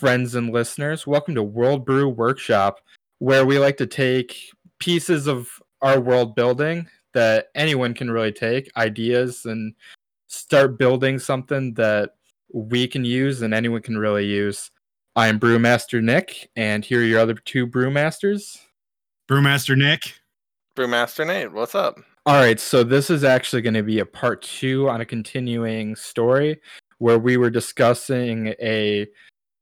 Hello, all friends and listeners. Welcome to World Brew Workshop, where we like to take pieces of our world building that anyone can really take, ideas, and start building something that we can use and anyone can really use. I'm Brewmaster Nick, and here are your other two brewmasters. Brewmaster Nick. Brewmaster Nate, what's up? All right, so this is actually going to be a part two on a continuing story where we were discussing a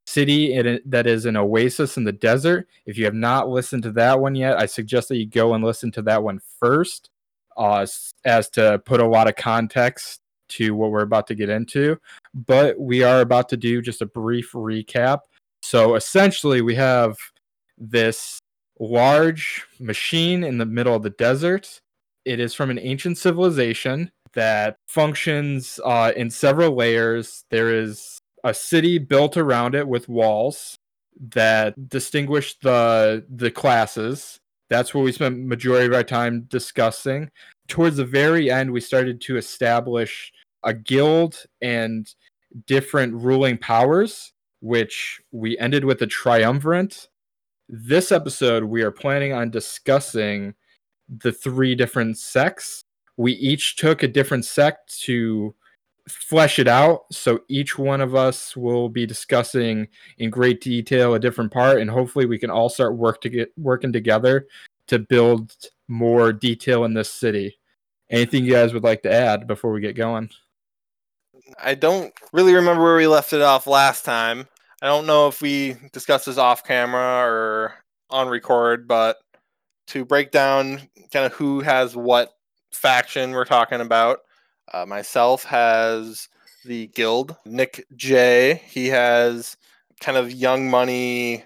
city that is an oasis in the desert. If you have not listened to that one yet, I suggest that you go and listen to that one first, uh, as to put a lot of context to what we're about to get into. But we are about to do just a brief recap. So essentially, we have this large machine in the middle of the desert. It is from an ancient civilization that functions uh, in several layers. There is a city built around it with walls that distinguish the the classes. That's what we spent majority of our time discussing. Towards the very end, we started to establish a guild and different ruling powers, which we ended with a triumvirate. This episode, we are planning on discussing the three different sects we each took a different sect to flesh it out. So each one of us will be discussing in great detail a different part, and hopefully we can all start work to get working together to build more detail in this city. Anything you guys would like to add before we get going? I don't really remember where we left it off last time. I don't know if we discussed this off camera or on record, but to break down kind of who has what faction we're talking about. Uh, myself has the guild. Nick J. He has kind of young money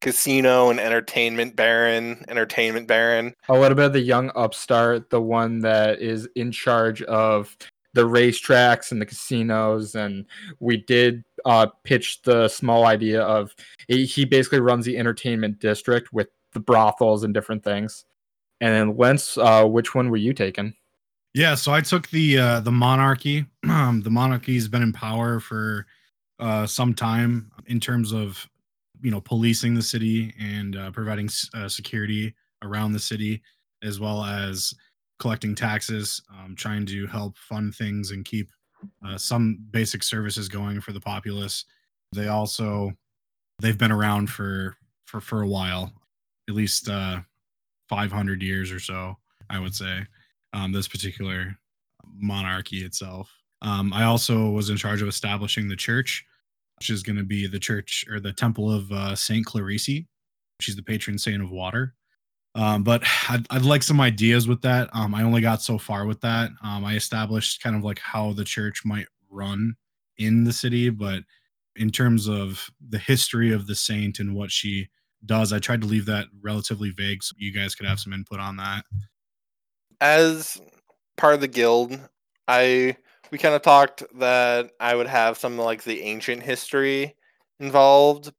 casino and entertainment baron. Entertainment baron. Oh, what about the young upstart, the one that is in charge of the racetracks and the casinos? And we did uh, pitch the small idea of he basically runs the entertainment district with the brothels and different things. And then Lentz, uh, which one were you taking? Yeah, so I took the uh, the monarchy. Um, the monarchy has been in power for uh, some time in terms of you know policing the city and uh, providing uh, security around the city, as well as collecting taxes, um, trying to help fund things and keep uh, some basic services going for the populace. They also they've been around for for for a while, at least uh, 500 years or so, I would say, um, this particular monarchy itself. Um, I also was in charge of establishing the church, which is going to be the church or the temple of uh, Saint Clarice. She's the patron saint of water. Um, but I'd, I'd, like some ideas with that. Um, I only got so far with that. Um, I established kind of like how the church might run in the city, but in terms of the history of the saint and what she does. I tried to leave that relatively vague so you guys could have some input on that. As part of the guild, I we kind of talked that I would have some like the ancient history involved.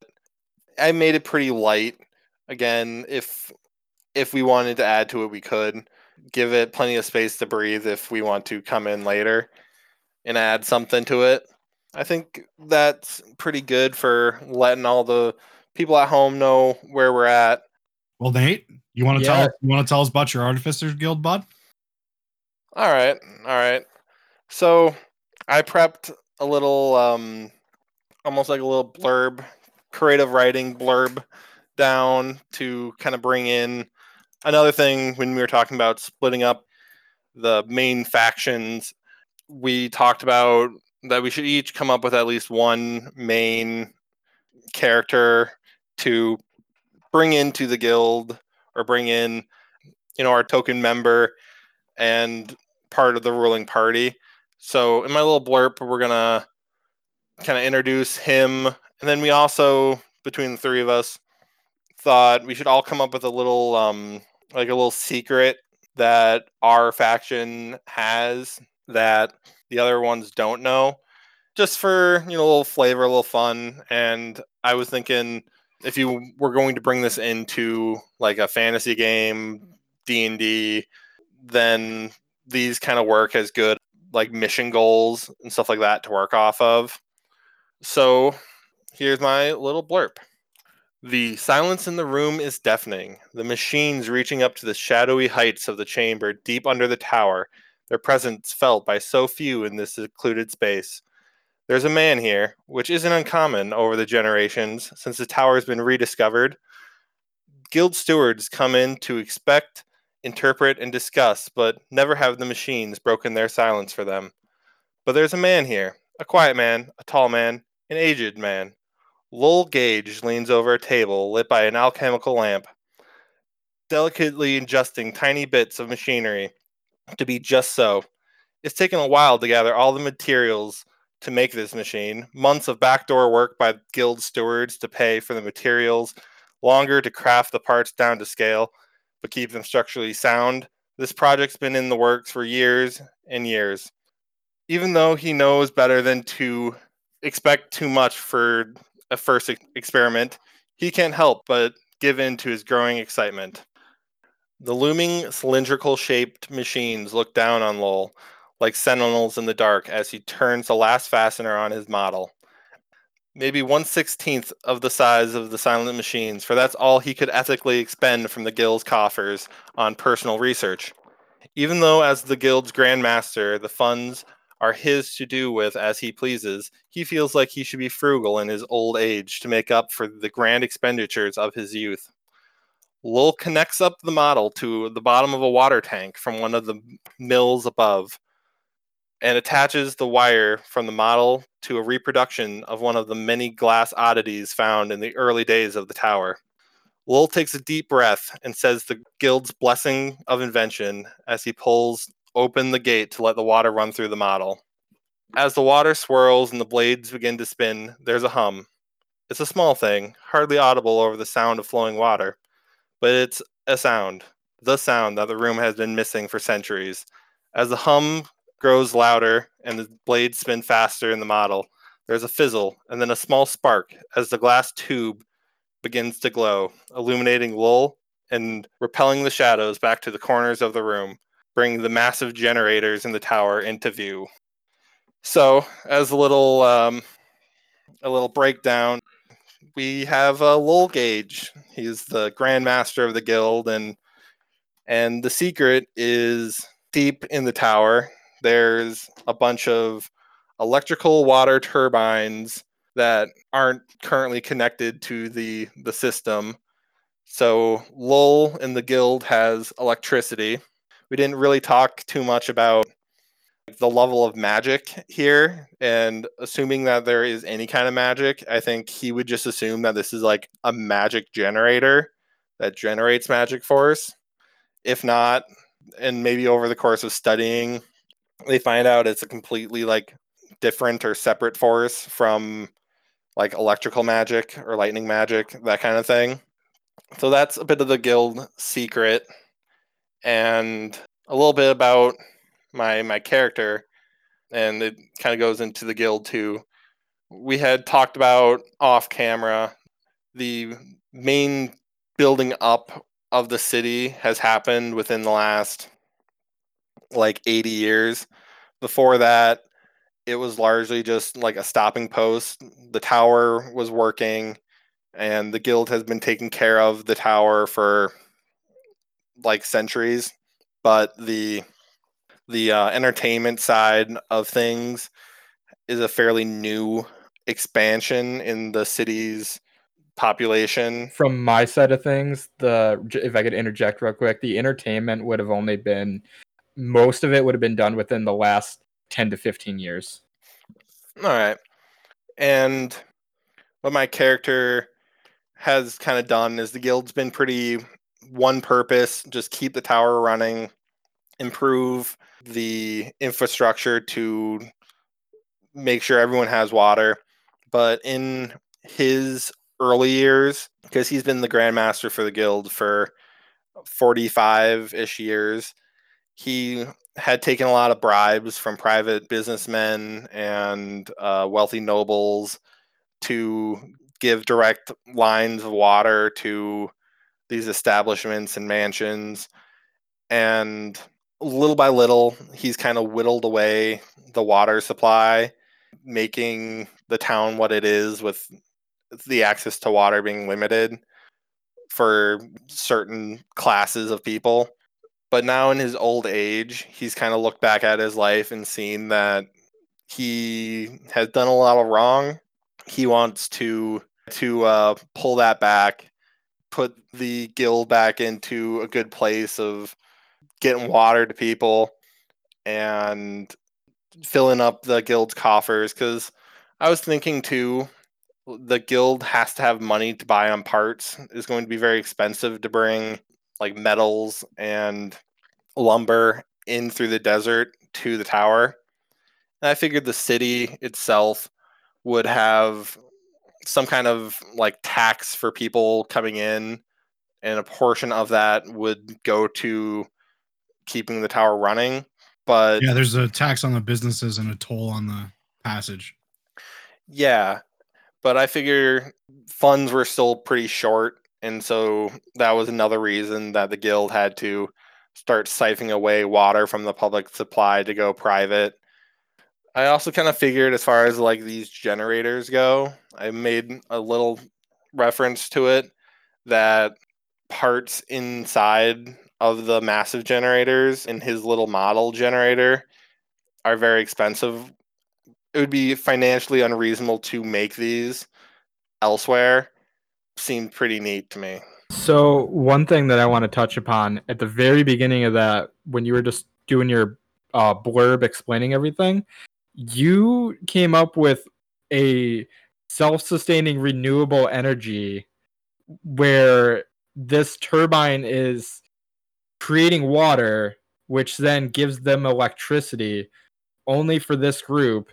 I made it pretty light. Again, if if we wanted to add to it, we could give it plenty of space to breathe if we want to come in later and add something to it. I think that's pretty good for letting all the people at home know where we're at. Well, Nate, you want to yeah. tell you want to tell us about your Artificers Guild, bud? All right, all right. So I prepped a little, um, almost like a little blurb, creative writing blurb down to kind of bring in another thing when we were talking about splitting up the main factions. We talked about that we should each come up with at least one main character to bring into the guild or bring in you know our token member and part of the ruling party. So in my little blurb we're gonna kind of introduce him. And then we also between the three of us thought we should all come up with a little um like a little secret that our faction has that the other ones don't know. Just for you know a little flavor a little fun. And i was thinking if you were going to bring this into like a fantasy game, D and D, then these kind of work as good like mission goals and stuff like that to work off of. So here's my little blurb. The silence in the room is deafening. The machines reaching up to the shadowy heights of the chamber deep under the tower, their presence felt by so few in this secluded space. There's a man here, which isn't uncommon over the generations since the tower has been rediscovered. Guild stewards come in to expect, interpret, and discuss, but never have the machines broken their silence for them. But there's a man here, a quiet man, a tall man, an aged man. Lowell Gage leans over a table lit by an alchemical lamp, delicately adjusting tiny bits of machinery to be just so. It's taken a while to gather all the materials to make this machine, months of backdoor work by guild stewards to pay for the materials, longer to craft the parts down to scale, but keep them structurally sound. This project's been in the works for years and years. Even though he knows better than to expect too much for a first experiment, he can't help but give in to his growing excitement. The looming cylindrical shaped machines look down on Lowell like sentinels in the dark as he turns the last fastener on his model. Maybe one sixteenth of the size of the silent machines, for that's all he could ethically expend from the guild's coffers on personal research. Even though, as the guild's grand master, the funds are his to do with as he pleases, he feels like he should be frugal in his old age to make up for the grand expenditures of his youth. Lowell connects up the model to the bottom of a water tank from one of the mills above and attaches the wire from the model to a reproduction of one of the many glass oddities found in the early days of the tower. Lowell takes a deep breath and says the guild's blessing of invention as he pulls open the gate to let the water run through the model. As the water swirls and the blades begin to spin, there's a hum. It's a small thing, hardly audible over the sound of flowing water, but it's a sound, the sound that the room has been missing for centuries. As the hum grows louder and the blades spin faster in the model, there's a fizzle and then a small spark as the glass tube begins to glow, illuminating Lowell and repelling the shadows back to the corners of the room, bringing the massive generators in the tower into view. So, as a little um, a little breakdown, we have uh, Lowell Gage. He's the Grand Master of the guild, and and the secret is deep in the tower. There's a bunch of electrical water turbines that aren't currently connected to the the system. So Lowell in the guild has electricity. We didn't really talk too much about the level of magic here and assuming that there is any kind of magic i think he would just assume that this is like a magic generator that generates magic force if not and maybe over the course of studying they find out it's a completely like different or separate force from like electrical magic or lightning magic that kind of thing so that's a bit of the guild secret and a little bit about my my character, and it kind of goes into the guild too. We had talked about off camera the main building up of the city has happened within the last like 80 years. Before that, it was largely just like a stopping post. The tower was working, and the guild has been taking care of the tower for like centuries. But the the uh, entertainment side of things is a fairly new expansion in the city's population. From my side of things, the if I could interject real quick, the entertainment would have only been most of it would have been done within the last 10 to 15 years. All right. And what my character has kind of done is the guild's been pretty one purpose, just keep the tower running, improve the infrastructure to make sure everyone has water. But in his early years, because he's been the grandmaster for the guild for 45 ish years, he had taken a lot of bribes from private businessmen and uh, wealthy nobles to give direct lines of water to these establishments and mansions. And little by little, he's kind of whittled away the water supply, making the town what it is with the access to water being limited for certain classes of people. But now in his old age, he's kind of looked back at his life and seen that he has done a lot of wrong. He wants to to uh, pull that back, put the guild back into a good place of getting water to people and filling up the guild's coffers. Because I was thinking too, the guild has to have money to buy on parts. It's going to be very expensive to bring like metals and lumber in through the desert to the tower. And I figured the city itself would have some kind of like tax for people coming in, and a portion of that would go to keeping the tower running. But yeah, there's a tax on the businesses and a toll on the passage. Yeah, but I figure funds were still pretty short, and so that was another reason that the guild had to start siphoning away water from the public supply to go private. I also kind of figured as far as like these generators go, I made a little reference to it that parts inside of the massive generators in his little model generator are very expensive it would be financially unreasonable to make these elsewhere seemed pretty neat to me. So one thing that I want to touch upon at the very beginning of that, when you were just doing your uh, blurb explaining everything, you came up with a self-sustaining renewable energy where this turbine is creating water, which then gives them electricity only for this group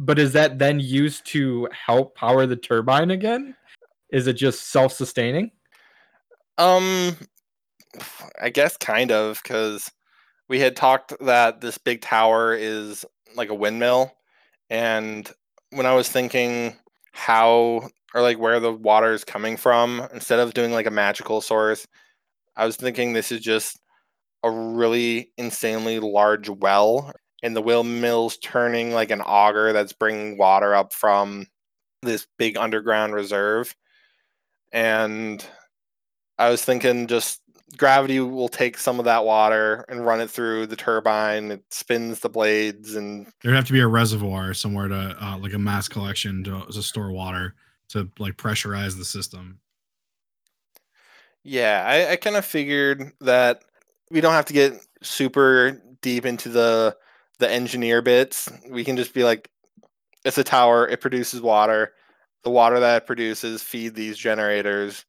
but is that then used to help power the turbine again? Is it just self-sustaining? Um, I guess kind of because we had talked that this big tower is like a windmill, and when I was thinking how or like where the water is coming from, instead of doing like a magical source, I was thinking this is just a really insanely large well and the windmill's turning like an auger that's bringing water up from this big underground reserve. And I was thinking just gravity will take some of that water and run it through the turbine. It spins the blades, and there'd have to be a reservoir somewhere to uh, like a mass collection to, to store water to like pressurize the system. Yeah, I, I kind of figured that we don't have to get super deep into the the engineer bits. We can just be like, it's a tower. It produces water. The water that it produces feed these generators,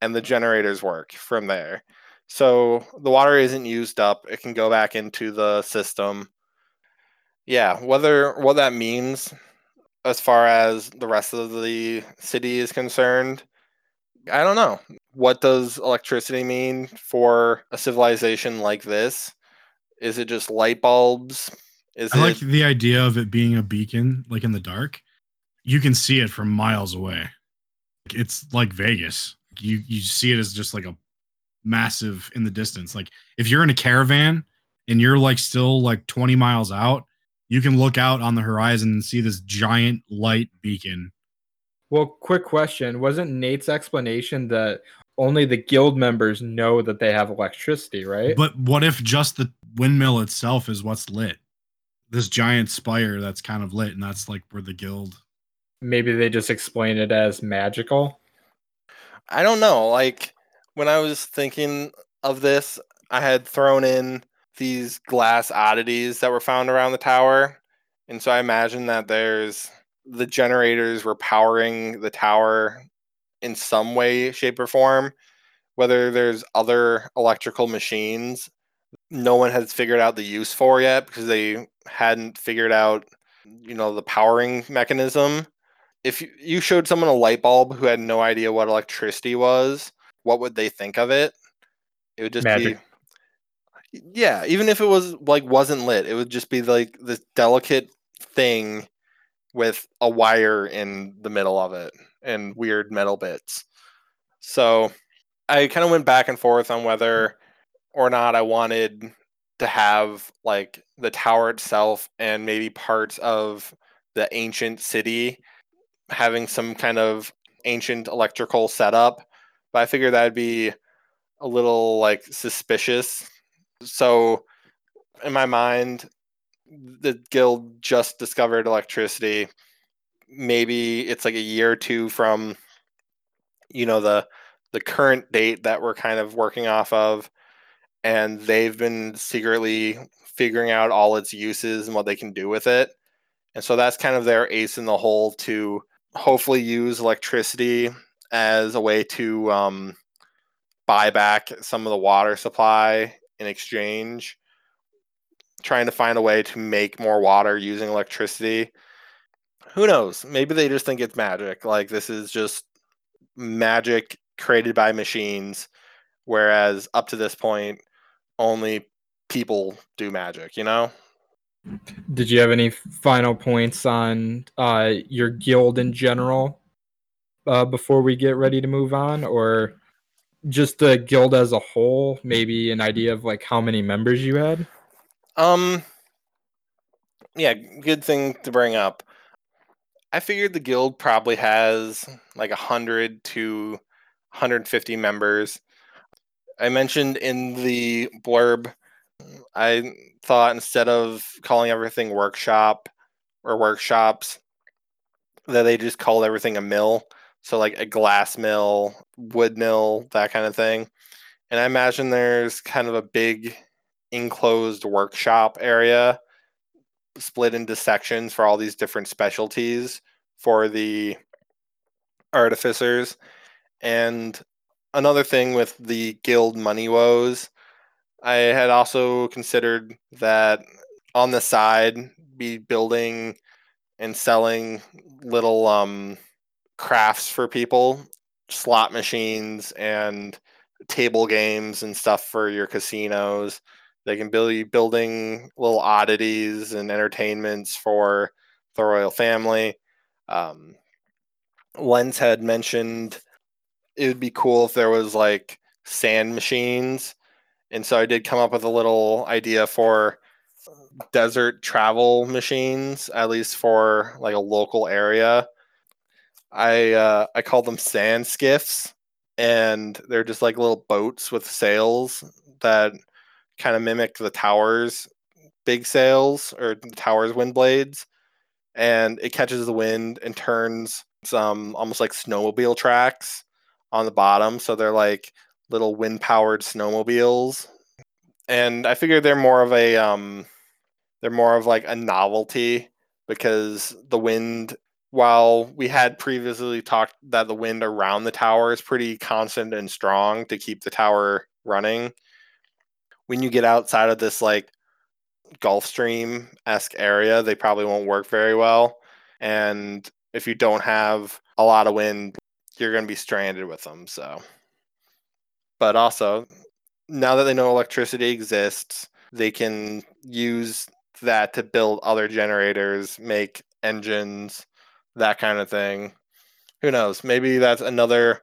and the generators work from there. So the water isn't used up. It can go back into the system. Yeah, whether what that means as far as the rest of the city is concerned, I don't know. What does electricity mean for a civilization like this? Is it just light bulbs? Is I it... like the idea of it being a beacon, like in the dark. You can see it from miles away. It's like Vegas. You you see it as just like a massive in the distance. Like if you're in a caravan and you're like still like 20 miles out, you can look out on the horizon and see this giant light beacon. Well, quick question. Wasn't Nate's explanation that only the guild members know that they have electricity, right? But what if just the windmill itself is what's lit? This giant spire that's kind of lit, and that's like where the guild. Maybe they just explain it as magical. I don't know. Like when I was thinking of this, I had thrown in these glass oddities that were found around the tower. And so I imagine that there's the generators were powering the tower in some way, shape, or form. Whether there's other electrical machines, no one has figured out the use for yet because they hadn't figured out, you know, the powering mechanism. If you showed someone a light bulb who had no idea what electricity was, what would they think of it? It would just Magic. be yeah, even if it was like wasn't lit, it would just be like this delicate thing with a wire in the middle of it and weird metal bits. So I kind of went back and forth on whether or not I wanted to have like the tower itself and maybe parts of the ancient city having some kind of ancient electrical setup, but I figured that'd be a little like suspicious. So in my mind, the guild just discovered electricity. Maybe it's like a year or two from you know the the current date that we're kind of working off of and they've been secretly figuring out all its uses and what they can do with it. And so that's kind of their ace in the hole to hopefully use electricity as a way to um, buy back some of the water supply in exchange, trying to find a way to make more water using electricity. Who knows? Maybe they just think it's magic. Like this is just magic created by machines, whereas up to this point, only people do magic, you know? Did you have any final points on uh, your guild in general uh, before we get ready to move on, or just the guild as a whole? Maybe an idea of like how many members you had. Um. Yeah, good thing to bring up. I figured the guild probably has like a hundred to 150 members. I mentioned in the blurb, I thought instead of calling everything workshop or workshops, that they just called everything a mill. So, like a glass mill, wood mill, that kind of thing. And I imagine there's kind of a big enclosed workshop area split into sections for all these different specialties for the artificers. And another thing with the guild money woes, I had also considered that on the side be building and selling little um, crafts for people, slot machines and table games and stuff for your casinos. They can be building little oddities and entertainments for the royal family. Um, Lens had mentioned it would be cool if there was like sand machines. And so I did come up with a little idea for desert travel machines, at least for like a local area. I uh, I call them sand skiffs, and they're just like little boats with sails that kind of mimic the towers' big sails or the towers' wind blades, and it catches the wind and turns some almost like snowmobile tracks on the bottom. So they're like little wind powered snowmobiles. And I figured they're more of a um they're more of like a novelty because the wind while we had previously talked that the wind around the tower is pretty constant and strong to keep the tower running when you get outside of this like Gulf Stream esque area they probably won't work very well and if you don't have a lot of wind you're going to be stranded with them. So, but also now that they know electricity exists, they can use that to build other generators, make engines, that kind of thing. Who knows? Maybe that's another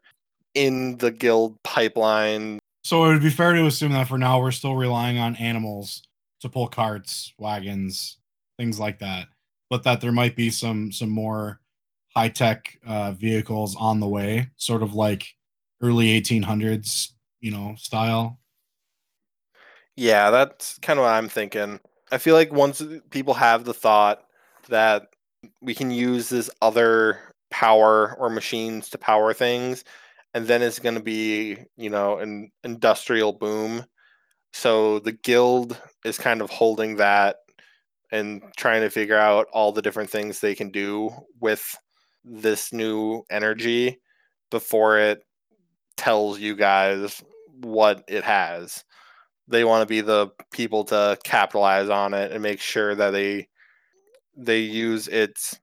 in the guild pipeline. So it would be fair to assume that for now we're still relying on animals to pull carts, wagons, things like that, but that there might be some some more high tech uh, vehicles on the way, sort of like early 1800s, you know, style. Yeah, that's kind of what I'm thinking. I feel like once people have the thought that we can use this other power or machines to power things, and then it's going to be, you know, an industrial boom. So the guild is kind of holding that and trying to figure out all the different things they can do with this new energy before it tells you guys what it has. They want to be the people to capitalize on it and make sure that they they use its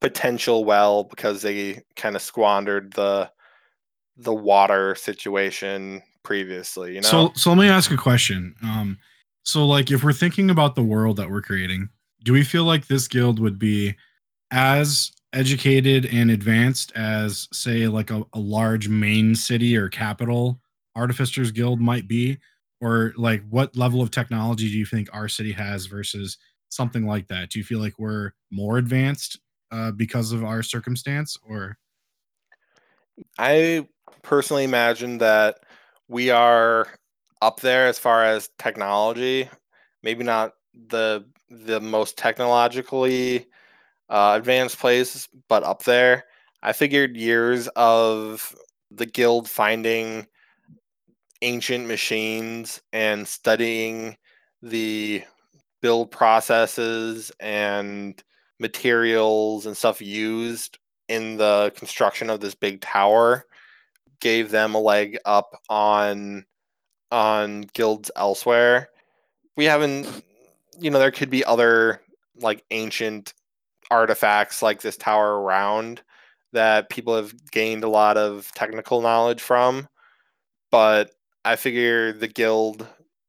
potential well because they kind of squandered the the water situation previously, you know. So so let me ask a question. Um so like if we're thinking about the world that we're creating, do we feel like this guild would be as educated and advanced as say like a, a large main city or capital artificers guild might be or like what level of technology do you think our city has versus something like that do you feel like we're more advanced uh, because of our circumstance, or I personally imagine that we are up there as far as technology. Maybe not the the most technologically uh, advanced place, but up there. I figured years of the guild finding ancient machines and studying the build processes and materials and stuff used in the construction of this big tower gave them a leg up on on guilds elsewhere. We haven't you know there could be other like ancient artifacts like this tower around that people have gained a lot of technical knowledge from but I figure the guild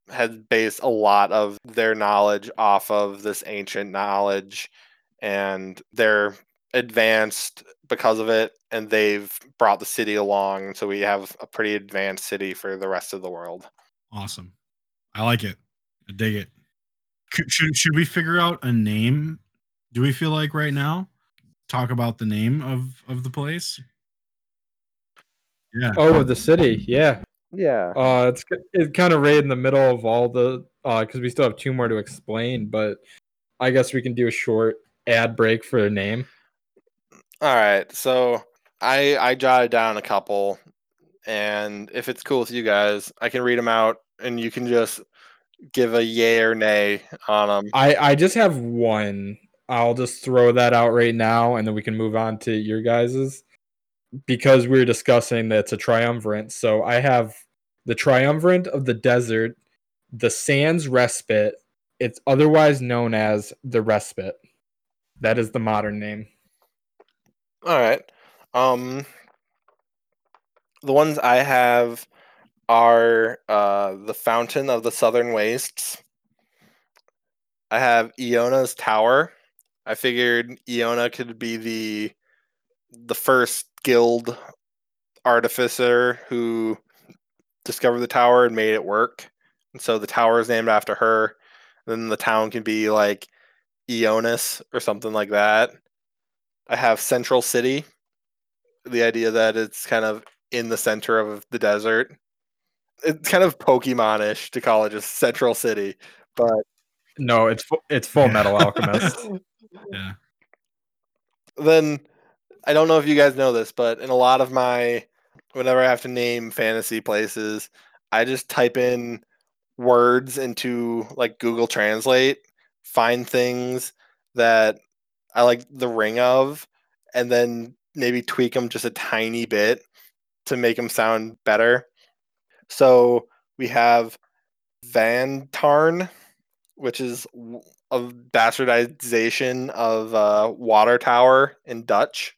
has based a lot of their knowledge off of this ancient knowledge and they're advanced because of it and they've brought the city along so we have a pretty advanced city for the rest of the world awesome. I like it. I dig it. Should should we figure out a name? Do we feel like right now? Talk about the name of of the place. Yeah. Oh, the city, yeah. yeah Uh, it's ki- it's kind of right in the middle of all the uh, because we still have two more to explain, but I guess we can do a short ad break for a name. all right so i i jotted down a couple and if it's cool with you guys i can read them out and you can just give a yay or nay on them I I just have one. I'll just throw that out right now, and then we can move on to your guys's because we were discussing that it's a triumvirate. So I have the triumvirate of the desert, the Sands Respite. It's otherwise known as the Respite. That is the modern name. All right. Um the ones I have are uh the Fountain of the Southern Wastes. I have Iona's Tower. I figured Iona could be the the first guild artificer who discovered the tower and made it work. And so the tower is named after her. Then the town can be like Ionis or something like that. I have Central City. The idea that it's kind of in the center of the desert. It's kind of Pokemon-ish to call it just Central City, but No, it's fu- it's Full Metal Alchemist. Yeah. then I don't know if you guys know this, but in a lot of my whenever I have to name fantasy places, I just type in words into like Google Translate, find things that I like the ring of, and then maybe tweak them just a tiny bit to make them sound better. So we have Van Tarn, which is a bastardization of uh, Water Tower in Dutch,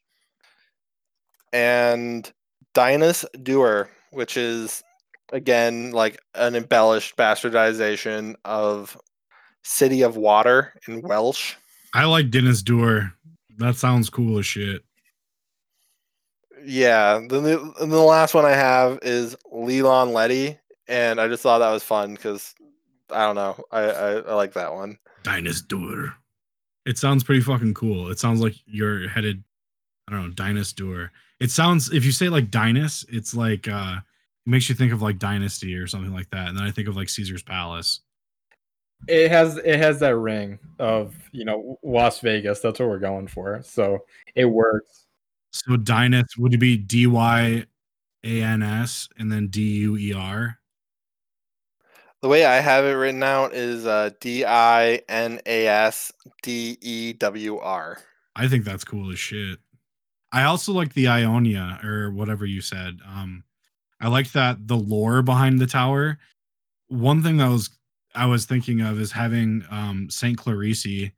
and Dinas Dewr, which is again like an embellished bastardization of City of Water in Welsh. I like Dennis Doer. That sounds cool as shit. Yeah, then the, the last one I have is Leland Letty, and I just thought that was fun because I don't know, I, I I like that one. Dinas Dewr. It sounds pretty fucking cool. It sounds like you're headed, I don't know, Dinosaur. It sounds if you say like Dinas, it's like uh it makes you think of like Dynasty or something like that. And then I think of like Caesar's Palace. it has it has that ring of you know Las Vegas. That's what we're going for. So it works. So Dinas would it be D Y A N S and then D U E R? The way I have it written out is uh, D I N A S D E W R. I think that's cool as shit. I also like the Ionia or whatever you said. Um, I like that the lore behind the tower. One thing that was I was thinking of is having um Saint Clarice,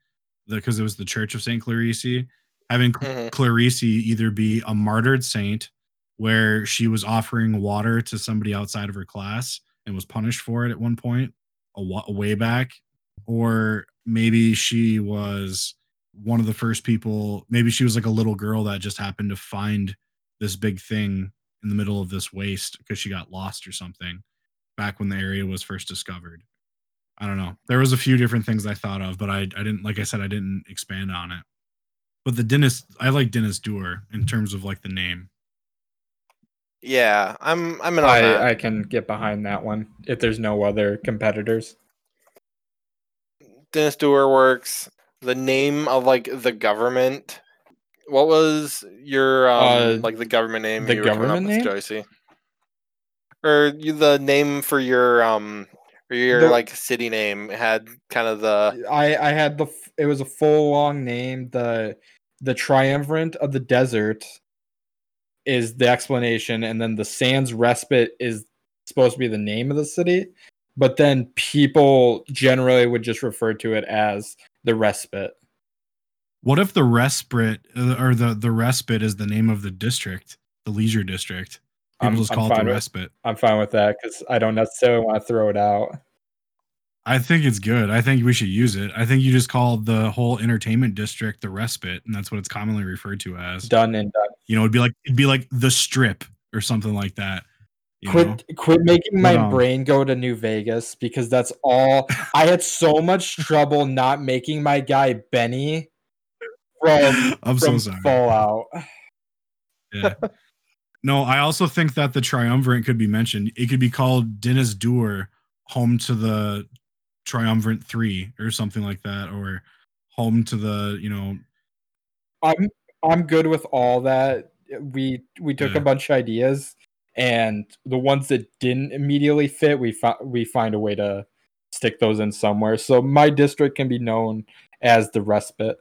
because it was the Church of Saint Clarice, having Mhm. Clarice either be a martyred saint, where she was offering water to somebody outside of her class and was punished for it at one point, a, a way back, or maybe she was one of the first people maybe she was like a little girl that just happened to find this big thing in the middle of this waste because she got lost or something back when the area was first discovered. I don't know. There was a few different things i thought of but i, I didn't like i said i didn't expand on it. But the Dennis, I like Dennis Duer in terms of like the name. Yeah, I'm I'm in on that. I, I can get behind that one if there's no other competitors. Dennis Dewar works. The name of like the government. What was your um Uh, like the government name? the you were government up name? with, Joycey? Or you, the name for your um or your The- like city name had kind of the I I had the it was a full long name. The the triumvirate of the desert is the explanation, and then the Sands Respite is supposed to be the name of the city. But then people generally would just refer to it as the respite. What if the respite uh, or the the respite is the name of the district, the leisure district? People I'm- just I'm call it the with- respite. I'm fine with that because I don't necessarily want to throw it out. I think it's good. I think we should use it. I think you just call the whole entertainment district the respite, and that's what it's commonly referred to as. Done and done. You know, it'd be like it'd be like the strip or something like that. You quit know? quit making my um, brain go to New Vegas because that's all I had so much trouble not making my guy Benny from, I'm so sorry. Fallout. Yeah. No, I also think that the triumvirate could be mentioned. It could be called Dennis Duer, home to the triumvirate three or something like that, or home to the you know I'm I'm good with all that. We we took Yeah. a bunch of ideas and the ones that didn't immediately fit, we fi- we find a way to stick those in somewhere. So my district can be known as the respite.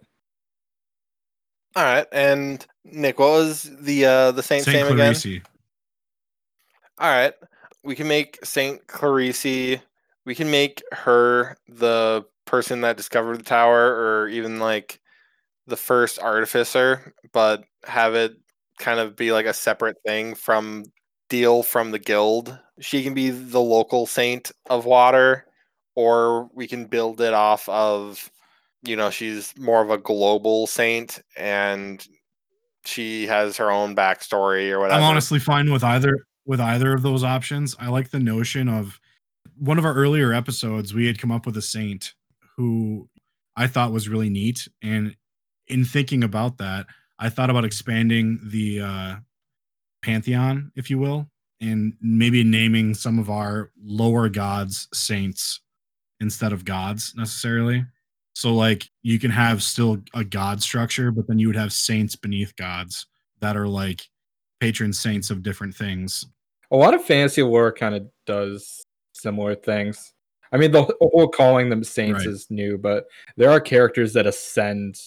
all right. And Nick, what was the uh the Saint's Saint name again? All right. We can make Saint Clarice. We can make her the person that discovered the tower, or even like the first artificer, but have it kind of be like a separate thing from deal from the guild. She can be the local saint of water, or we can build it off of, you know, she's more of a global saint and she has her own backstory or whatever. I'm honestly fine with either with either of those options. I like the notion of one of our earlier episodes. We had come up with a saint who I thought was really neat, and in thinking about that, I thought about expanding the uh, pantheon, if you will, and maybe naming some of our lower gods saints instead of gods necessarily. So, like, you can have still a god structure, but then you would have saints beneath gods that are like patron saints of different things. A lot of fantasy lore kind of does similar things. I mean, the whole calling them saints Right. is new, but there are characters that ascend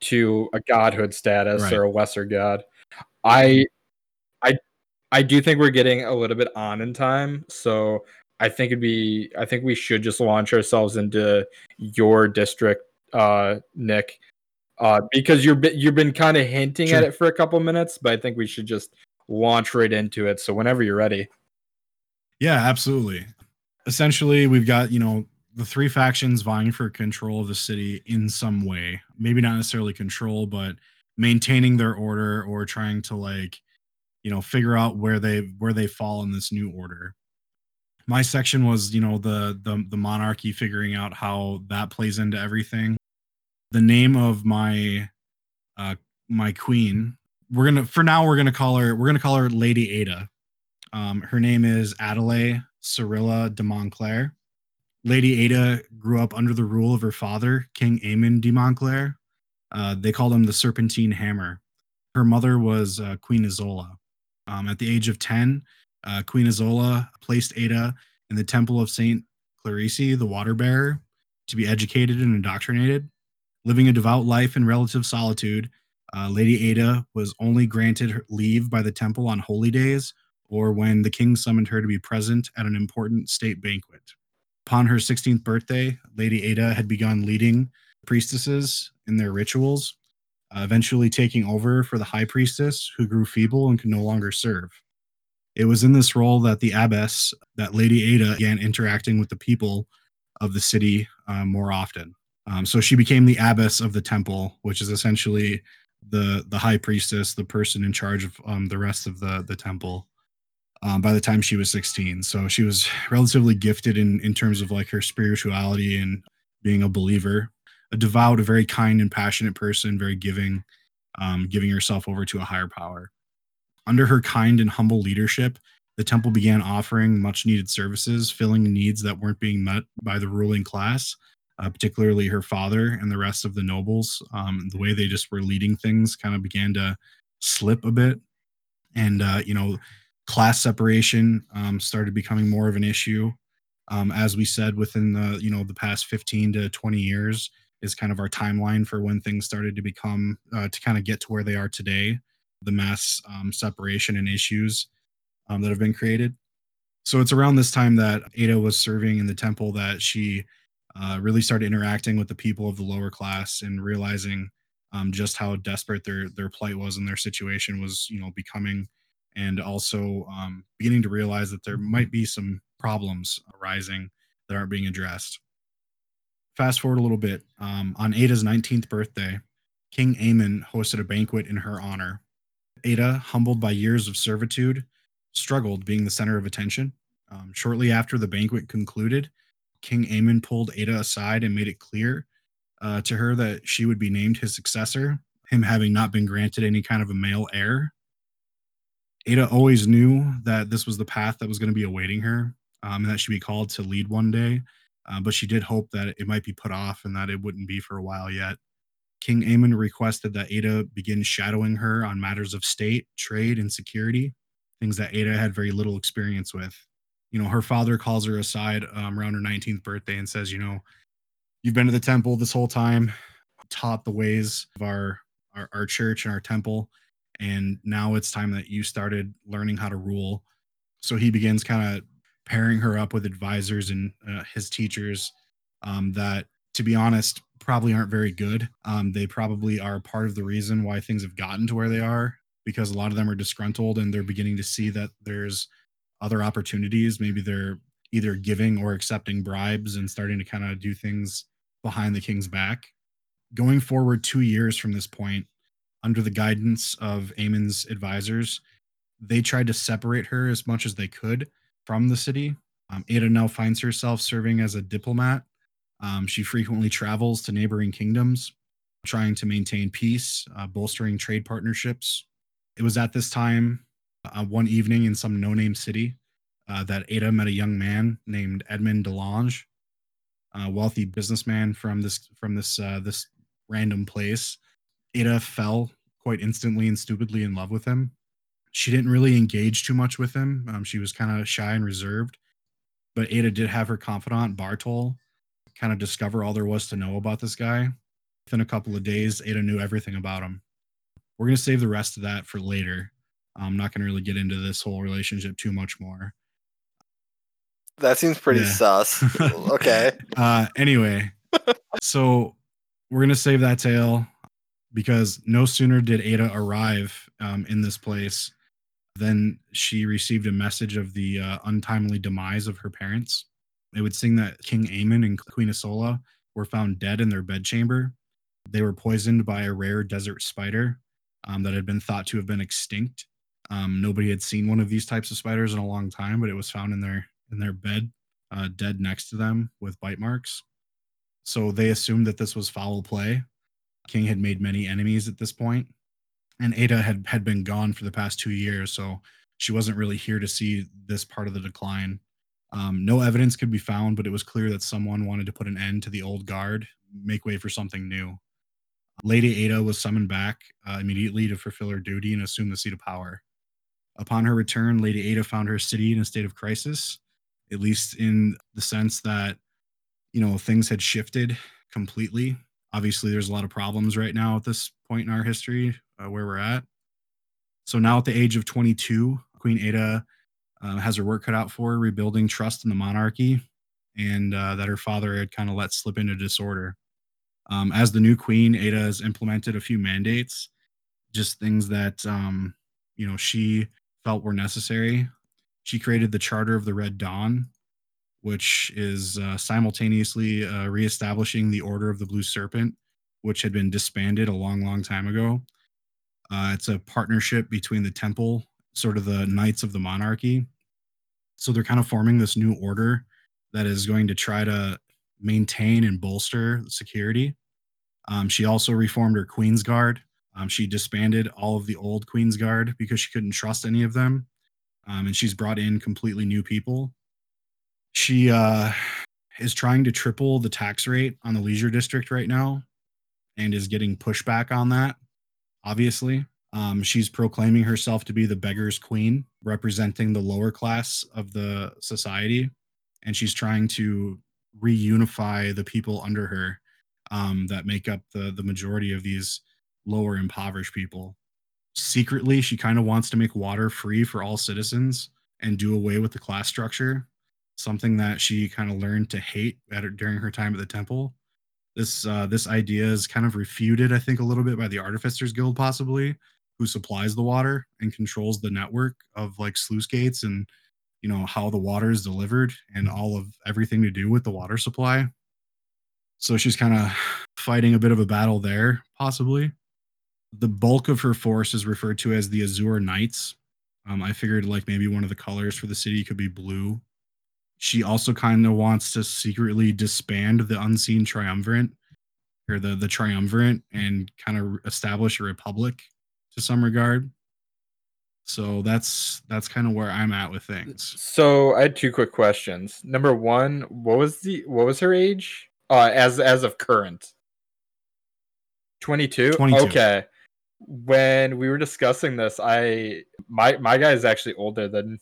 to a godhood status Right. or a lesser god. I, I, I do think we're getting a little bit on in time, so I think it'd be. I think we should just launch ourselves into your district, uh, Nick, uh, because you're you've been kind of hinting at it for a couple minutes, but I think we should just launch right into it. So whenever you're ready. Yeah, absolutely. Essentially, we've got, you know, the three factions vying for control of the city in some way. Maybe not necessarily control, but maintaining their order or trying to like, you know, figure out where they where they fall in this new order. My section was, you know, the the the monarchy figuring out how that plays into everything. The name of my uh my queen, we're gonna for now we're gonna call her we're gonna call her Lady Ada. Um, her name is Adelaide Cyrilla de Montclair. Lady Ada grew up under the rule of her father, King Aemon de Montclair. Uh, they called him the Serpentine Hammer. Her mother was uh, Queen Isola. Um, at the age of 10, uh, Queen Isola placed Ada in the Temple of St. Clarice, the water bearer, to be educated and indoctrinated. Living a devout life in relative solitude, uh, Lady Ada was only granted leave by the temple on holy days or when the king summoned her to be present at an important state banquet. Upon her 16th birthday, Lady Ada had begun leading priestesses in their rituals, uh, eventually taking over for the high priestess who grew feeble and could no longer serve. It was in this role that the abbess, that Lady Ada began interacting with the people of the city uh, more often. Um, so she became the abbess of the temple, which is essentially the the high priestess, the person in charge of um, the rest of the the temple um, by the time she was 16. So she was relatively gifted in in terms of like her spirituality and being a believer. a devout, a very kind and passionate person, very giving, um, giving herself over to a higher power. Under her kind and humble leadership, the temple began offering much needed services, filling needs that weren't being met by the ruling class, uh, particularly her father and the rest of the nobles. Um, the way they just were leading things kind of began to slip a bit. And, uh, you know, class separation um, started becoming more of an issue. Um, as we said, within the, you know, the past 15 to 20 years is kind of our timeline for when things started to become, uh, to kind of get to where they are today, the mass um, separation and issues um, that have been created. So it's around this time that Ada was serving in the temple that she uh, really started interacting with the people of the lower class and realizing um, just how desperate their their plight was and their situation was, you know, becoming, and also um, beginning to realize that there might be some problems arising that aren't being addressed. Fast forward a little bit. Um, on Ada's 19th birthday, King Aemon hosted a banquet in her honor. Ada, humbled by years of servitude, struggled being the center of attention. Um, shortly after the banquet concluded, King Aemon pulled Ada aside and made it clear uh, to her that she would be named his successor, him having not been granted any kind of a male heir. Ada always knew that this was the path that was going to be awaiting her, um, and that she'd be called to lead one day. Uh, but she did hope that it might be put off and that it wouldn't be for a while yet. King Aemon requested that Ada begin shadowing her on matters of state, trade, and security, things that Ada had very little experience with. You know, her father calls her aside um, around her 19th birthday and says, you know, you've been to the temple this whole time, taught the ways of our, our, our church and our temple, and now it's time that you started learning how to rule. So he begins kind of pairing her up with advisors and uh, his teachers um, that, to be honest, probably aren't very good. Um, they probably are part of the reason why things have gotten to where they are because a lot of them are disgruntled and they're beginning to see that there's other opportunities. Maybe they're either giving or accepting bribes and starting to kind of do things behind the king's back. Going forward two years from this point, under the guidance of Aemon's advisors, they tried to separate her as much as they could from the city. Um, Ada now finds herself serving as a diplomat. Um, she frequently travels to neighboring kingdoms, trying to maintain peace, uh, bolstering trade partnerships. It was at this time, uh, one evening in some no name city, uh, that Ada met a young man named Edmund Delange, a wealthy businessman from this from this uh, this random place. Ada fell quite instantly and stupidly in love with him. She didn't really engage too much with him. Um, she was kind of shy and reserved. But Ada did have her confidant Bartol kind of discover all there was to know about this guy. Within a couple of days, Ada knew everything about him. We're going to save the rest of that for later. I'm not going to really get into this whole relationship too much more. That seems pretty yeah. sus. okay. Uh, anyway, so we're gonna save that tale because no sooner did Ada arrive um, in this place than she received a message of the uh, untimely demise of her parents. It would sing that King Aemon and Queen Isola were found dead in their bedchamber. They were poisoned by a rare desert spider um, that had been thought to have been extinct. Um, nobody had seen one of these types of spiders in a long time, but it was found in their in their bed, uh, dead next to them with bite marks. So they assumed that this was foul play. King had made many enemies at this point, and Ada had had been gone for the past two years, so she wasn't really here to see this part of the decline. Um, no evidence could be found, but it was clear that someone wanted to put an end to the old guard, make way for something new. Lady Ada was summoned back uh, immediately to fulfill her duty and assume the seat of power. Upon her return, Lady Ada found her city in a state of crisis at least in the sense that you know things had shifted completely obviously there's a lot of problems right now at this point in our history uh, where we're at. So now at the age of 22 queen ada uh, has her work cut out for rebuilding trust in the monarchy and uh, that her father had kind of let slip into disorder. Um, as the new queen ada has implemented a few mandates just things that um, you know she felt were necessary. She created the Charter of the Red Dawn, which is uh, simultaneously uh, reestablishing the Order of the Blue Serpent, which had been disbanded a long, long time ago. Uh, it's a partnership between the Temple, sort of the Knights of the Monarchy. So they're kind of forming this new order that is going to try to maintain and bolster security. Um, she also reformed her Queen's Guard. Um, she disbanded all of the old Queen's Guard because she couldn't trust any of them. Um, and she's brought in completely new people. She uh, is trying to triple the tax rate on the leisure district right now and is getting pushback on that, obviously. Um, she's proclaiming herself to be the beggar's queen, representing the lower class of the society. And she's trying to reunify the people under her um, that make up the, the majority of these lower impoverished people. Secretly, she kind of wants to make water free for all citizens and do away with the class structure, something that she kind of learned to hate at her, during her time at the temple. This uh, this idea is kind of refuted, I think, a little bit by the Artificers Guild, possibly, who supplies the water and controls the network of like sluice gates and you know how the water is delivered and all of everything to do with the water supply. So she's kind of fighting a bit of a battle there, possibly the bulk of her force is referred to as the Azure Knights. Um, I figured like maybe one of the colors for the city could be blue. She also kind of wants to secretly disband the Unseen Triumvirate or the the Triumvirate and kind of establish a republic to some regard. So that's that's kind of where I'm at with things. So I had two quick questions. Number one, what was the what was her age? Uh, as as of current. 22? 22. Okay when we were discussing this, I my my guy is actually older than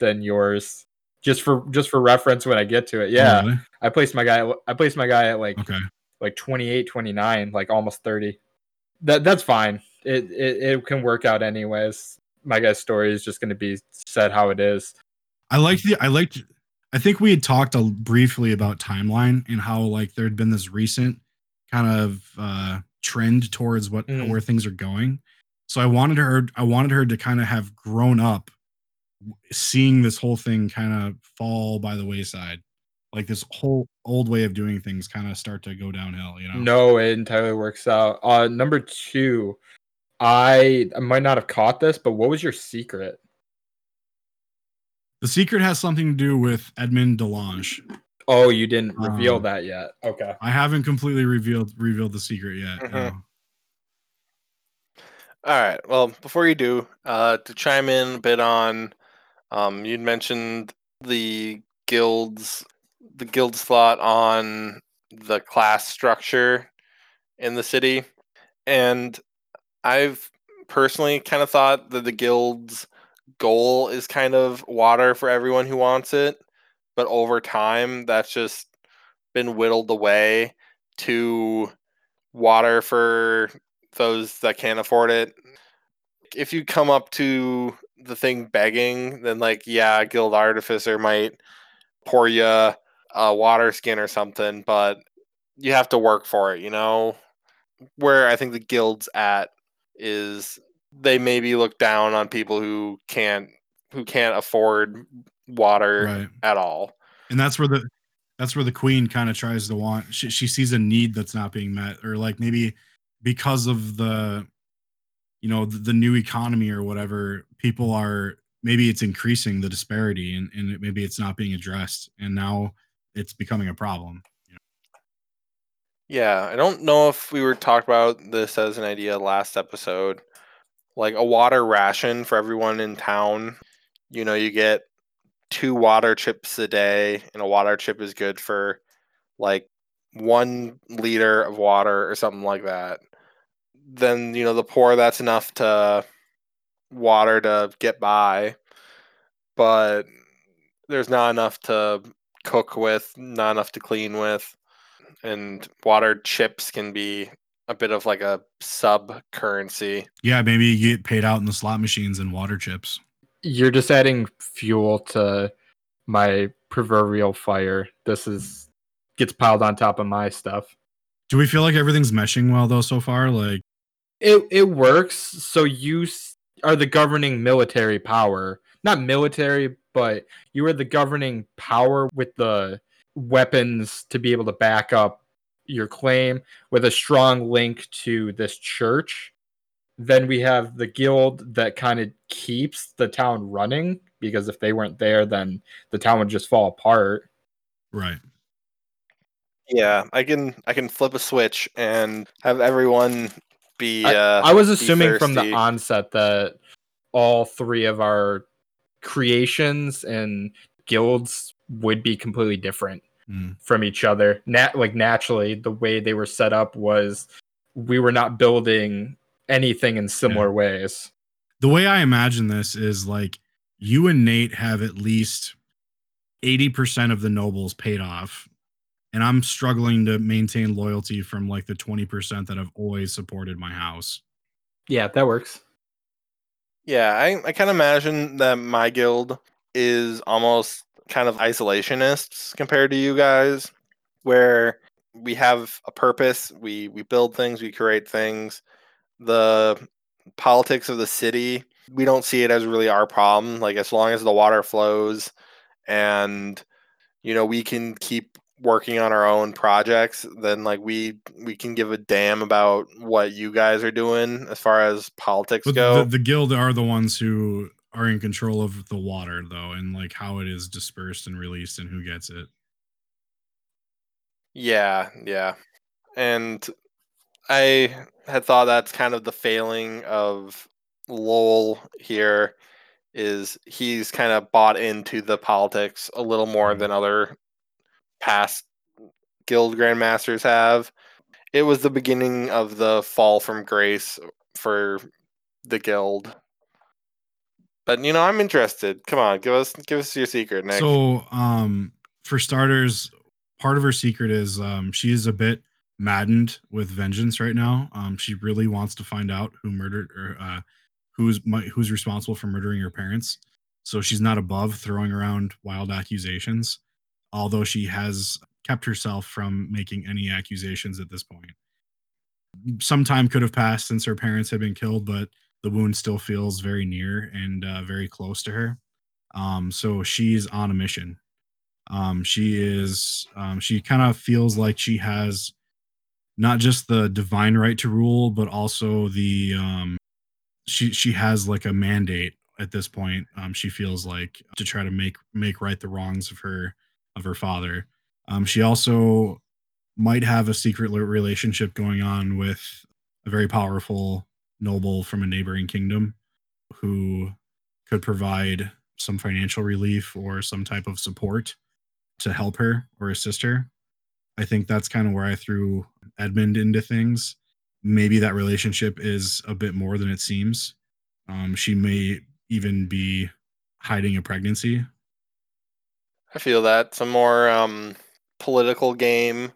than yours. Just for just for reference when I get to it. Yeah. Oh, really? I placed my guy I placed my guy at like Okay. like 28, 29, like almost 30. That that's fine. It it, it can work out anyways. My guy's story is just going to be said how it is. I liked the I liked I think we had talked a, briefly about timeline and how like there had been this recent kind of uh trend towards what Mm. where things are going. So I wanted her I wanted her to kind of have grown up seeing this whole thing kind of fall by the wayside. Like this whole old way of doing things kind of start to go downhill, you know. No, it entirely works out. Uh number 2, I, I might not have caught this, but what was your secret? The secret has something to do with Edmund Delange. Oh, you didn't reveal Um, that yet. Okay. I haven't completely revealed revealed the secret yet. Mhm. no. All right. Well, before you do, uh, to chime in a bit on, um, you'd mentioned the guilds, the guild's thought on the class structure in the city, and I've personally kind of thought that the guild's goal is kind of water for everyone who wants it, but over time, that's just been whittled away to water for those that can't afford it. If you come up to the thing begging, then like yeah, guild artificer might pour you a water skin or something, but you have to work for it, you know. Where I think the guild's at is they maybe look down on people who can't who can't afford water Right. at all. and that's where the that's where the queen kind of tries to want she, she sees a need that's not being met or like maybe because of the you know the, the new economy or whatever people are maybe it's increasing the disparity and, and it, maybe it's not being addressed and now it's becoming a problem Yeah, I don't know if we were talked about this as an idea last episode. Like a water ration for everyone in town. You know, you get two water chips a day, and a water chip is good for like one liter of water or something like that. Then, you know, the poor, that's enough to water to get by, but there's not enough to cook with, not enough to clean with and water chips can be a bit of like a sub currency. yeah maybe you get paid out in the slot machines and water chips You're just adding fuel to my proverbial fire. This is gets piled on top of my stuff. do we feel like everything's meshing well though so far like It it works. So you are the governing military power, not military, but you are the governing power with the weapons to be able to back up your claim with a strong link to this church. Then we have the guild that kind of keeps the town running because if they weren't there, then the town would just fall apart. right Yeah, I can I can flip a switch and have everyone be. Uh, I was assuming from the onset that all three of our creations and guilds would be completely different Mm. from each other. Nat like naturally, the way they were set up was we were not building anything in similar ways. the way I imagine this is like you and Nate have at least 80% of the nobles paid off. And I'm struggling to maintain loyalty from like the 20% that have always supported my house. Yeah, that works. Yeah, I, I kind of imagine that my guild is almost kind of isolationists compared to you guys, where we have a purpose, we we build things, we create things. The politics of the city, we don't see it as really our problem. Like as long as the water flows and you know we can keep working on our own projects, then like we we can give a damn about what you guys are doing as far as politics But go. the, the guild are the ones who are in control of the water though and like how it is dispersed and released and who gets it. Yeah, yeah. And I had thought that's kind of the failing of Lowell here is he's kind of bought into the politics a little more Mhm. than other past guild grandmasters have. It was the beginning of the fall from grace for the guild. But you know, I'm interested. Come on, give us give us your secret, Nick. So, um, for starters, part of her secret is um, she is a bit maddened with vengeance right now. Um, she really wants to find out who murdered or uh, who's who's responsible for murdering her parents. So she's not above throwing around wild accusations, although she has kept herself from making any accusations at this point. Some time could have passed since her parents had been killed, but the wound still feels very near and uh, very close to her. Um, so she's on a mission. Um, she is um, she kind of feels like she has not just the divine right to rule, but also the um, she she has like a mandate at this point. Um, she feels like to try to make make right the wrongs of her of her father. Um, she also might have a secret relationship going on with a very powerful noble from a neighboring kingdom who could provide some financial relief or some type of support to help her or assist her. I think that's kind of where I threw Edmund into things. Maybe that relationship is a bit more than it seems. Um, she may even be hiding a pregnancy. I feel that some more um, political game.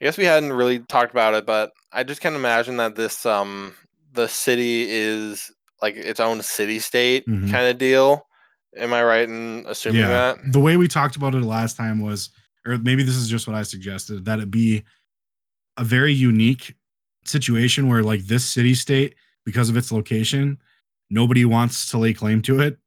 I guess we hadn't really talked about it, but I just can imagine that this um the city is like its own city state Mhm. kind of deal. Am I right in assuming that? The way we talked about it last time was, or maybe this is just what I suggested, that it be a very unique situation where, like, this city state, because of its location, nobody wants to lay claim to it.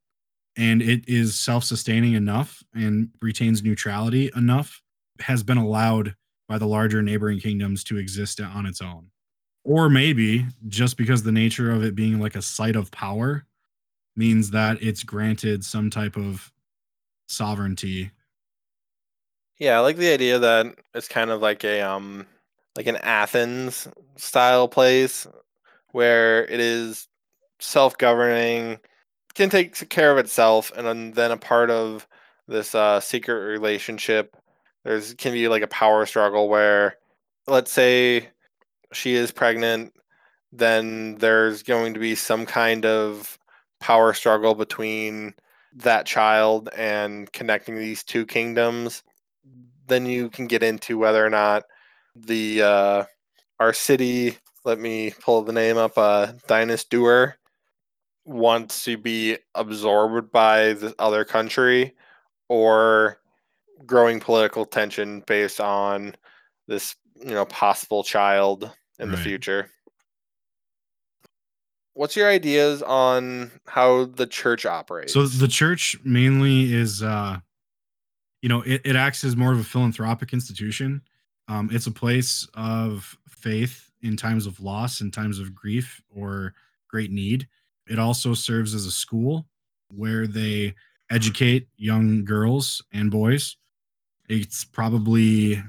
And it is self sustaining enough and retains neutrality enough, has been allowed by the larger neighboring kingdoms to exist on its own. Or maybe just because the nature of it being like a site of power means that it's granted some type of sovereignty. Yeah, I like the idea that it's kind of like a um like an Athens style place where it is self-governing, can take care of itself, and then- a part of this uh, secret relationship, there's can be like a power struggle where, let's say, she is pregnant, then there's going to be some kind of power struggle between that child and connecting these two kingdoms then you can get into whether or not the uh, our city. Let me pull the name up. Uh, Dinas Dewr wants to be absorbed by the other country, or growing political tension based on this, you know, possible child in the future. What's your ideas on how the church operates? So the church mainly is, uh, you know, it, it acts as more of a philanthropic institution. Um, it's a place of faith in times of loss, in times of grief or great need. It also serves as a school where they educate young girls and boys. It's probably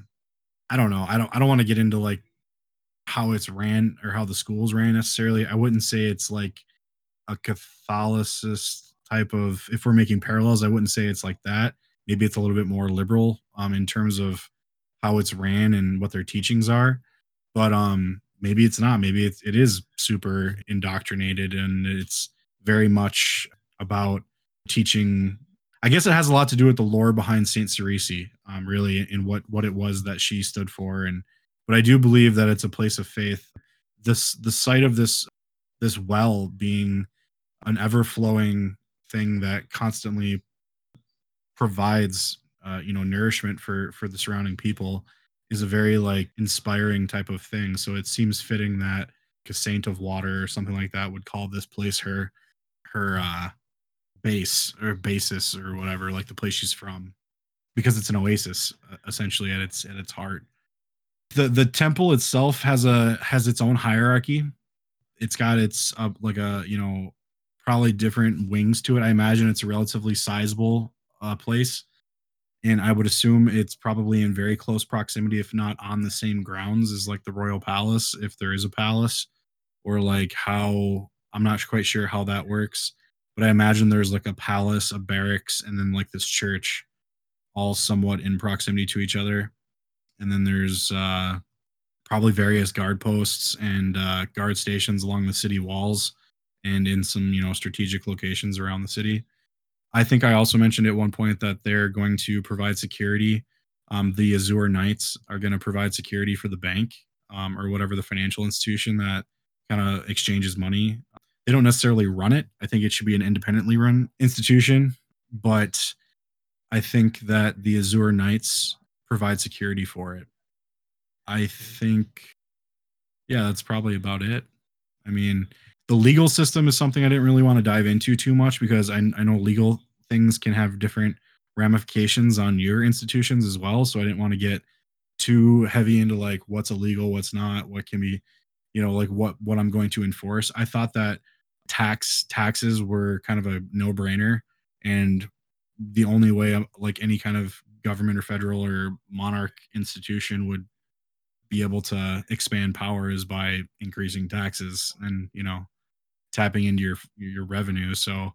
I don't know. I don't I don't want to get into like how it's ran or how the schools ran necessarily. I wouldn't say it's like a Catholicist type of if we're making parallels, I wouldn't say it's like that. Maybe it's a little bit more liberal um in terms of how it's ran and what their teachings are. But um maybe it's not. Maybe it is super indoctrinated and it's very much about teaching I guess it has a lot to do with the lore behind Saint Cerese, um, really, and what what it was that she stood for. And but I do believe that it's a place of faith. This the site of this this well being an ever flowing thing that constantly provides uh, you know nourishment for for the surrounding people is a very like inspiring type of thing. So it seems fitting that a saint of water or something like that would call this place her her uh base or basis or whatever, like the place she's from, because it's an oasis essentially at its at its heart. The the temple itself has a has its own hierarchy. It's got its uh, like a you know probably different wings to it. I imagine it's a relatively sizable uh, place, and I would assume it's probably in very close proximity, if not on the same grounds as like the royal palace, if there is a palace, or like how I'm not quite sure how that works but I imagine there's like a palace, a barracks, and then like this church, all somewhat in proximity to each other. And then there's uh, probably various guard posts and uh, guard stations along the city walls and in some you know strategic locations around the city. I think I also mentioned at one point that they're going to provide security. Um, the Azure Knights are going to provide security for the bank um, or whatever the financial institution that kind of exchanges money they don't necessarily run it. I think it should be an independently run institution, but I think that the Azure Knights provide security for it. I think, yeah, that's probably about it. I mean, the legal system is something I didn't really want to dive into too much because I, I know legal things can have different ramifications on your institutions as well. So I didn't want to get too heavy into like what's illegal, what's not, what can be, you know, like what what I'm going to enforce. I thought that tax taxes were kind of a no brainer, and the only way um, like any kind of government or federal or monarch institution would be able to expand power is by increasing taxes and you know tapping into your your revenue so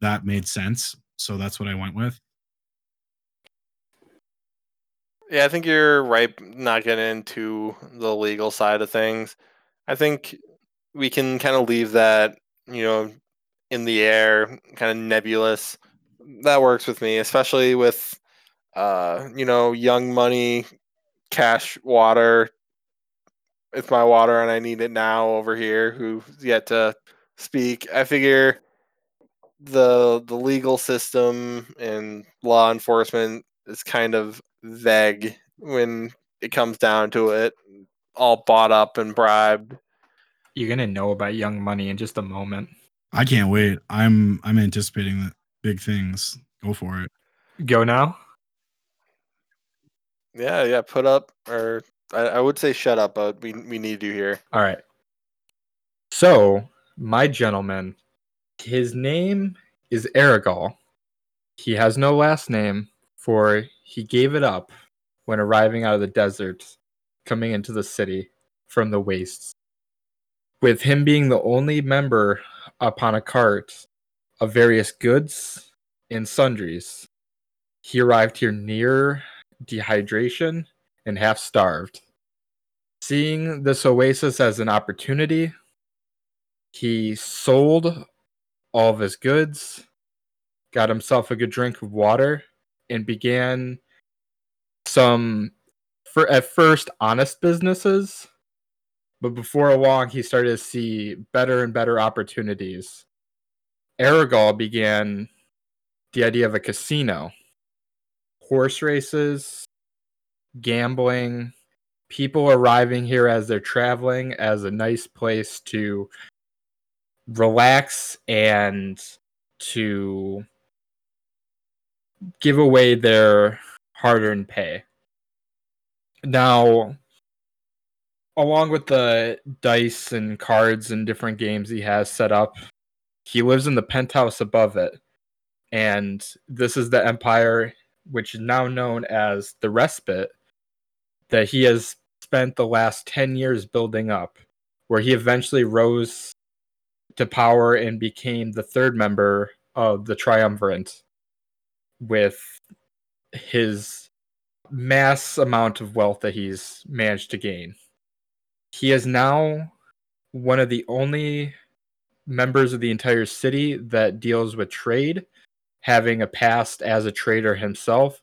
that made sense so that's what i went with yeah i think you're right not getting into the legal side of things i think we can kind of leave that you know, in the air, kind of nebulous. That works with me, especially with, uh, you know, young money, cash water. It's my water and I need it now over here, who's yet to speak. I figure the the legal system and law enforcement is kind of vague when it comes down to it all bought up and bribed you're gonna know about Young Money in just a moment. I can't wait. I'm I'm anticipating the big things. Go for it. Go now. Yeah, yeah. Put up, or I, I would say shut up, but we we need you here. All right. So my gentleman, his name is Aragal. He has no last name, for he gave it up when arriving out of the desert, coming into the city from the wastes with him being the only member upon a cart of various goods and sundries. He arrived here near dehydration and half starved. Seeing this oasis as an opportunity, he sold all of his goods, got himself a good drink of water, and began some, for at first, honest businesses but before long, he started to see better and better opportunities. Aragal began the idea of a casino, horse races, gambling, people arriving here as they're traveling as a nice place to relax and to give away their hard earned pay. Now, along with the dice and cards and different games he has set up, he lives in the penthouse above it. And this is the empire, which is now known as the Respite, that he has spent the last 10 years building up, where he eventually rose to power and became the third member of the Triumvirate with his mass amount of wealth that he's managed to gain. He is now one of the only members of the entire city that deals with trade, having a past as a trader himself.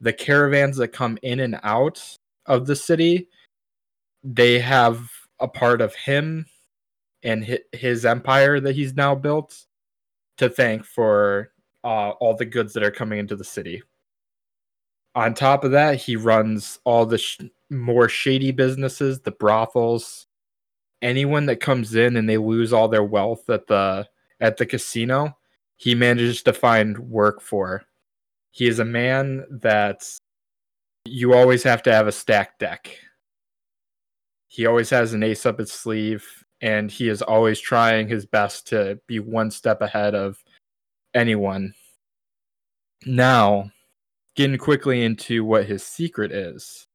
The caravans that come in and out of the city, they have a part of him and his empire that he's now built to thank for uh, all the goods that are coming into the city. On top of that, he runs all the sh- more shady businesses, the brothels. Anyone that comes in and they lose all their wealth at the at the casino, he manages to find work for. He is a man that you always have to have a stacked deck. He always has an ace up his sleeve, and he is always trying his best to be one step ahead of anyone. Now, getting quickly into what his secret is.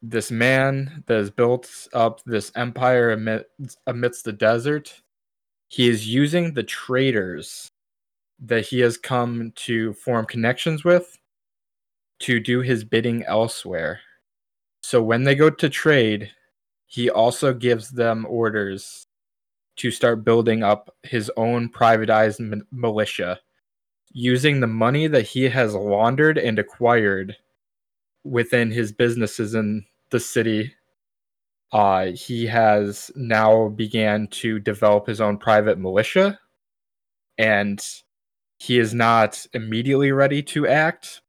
This man that has built up this empire amidst, amidst the desert, he is using the traders that he has come to form connections with to do his bidding elsewhere. So when they go to trade, he also gives them orders to start building up his own privatized militia using the money that he has laundered and acquired within his businesses in the city. Uh, he has now began to develop his own private militia and he is not immediately ready to act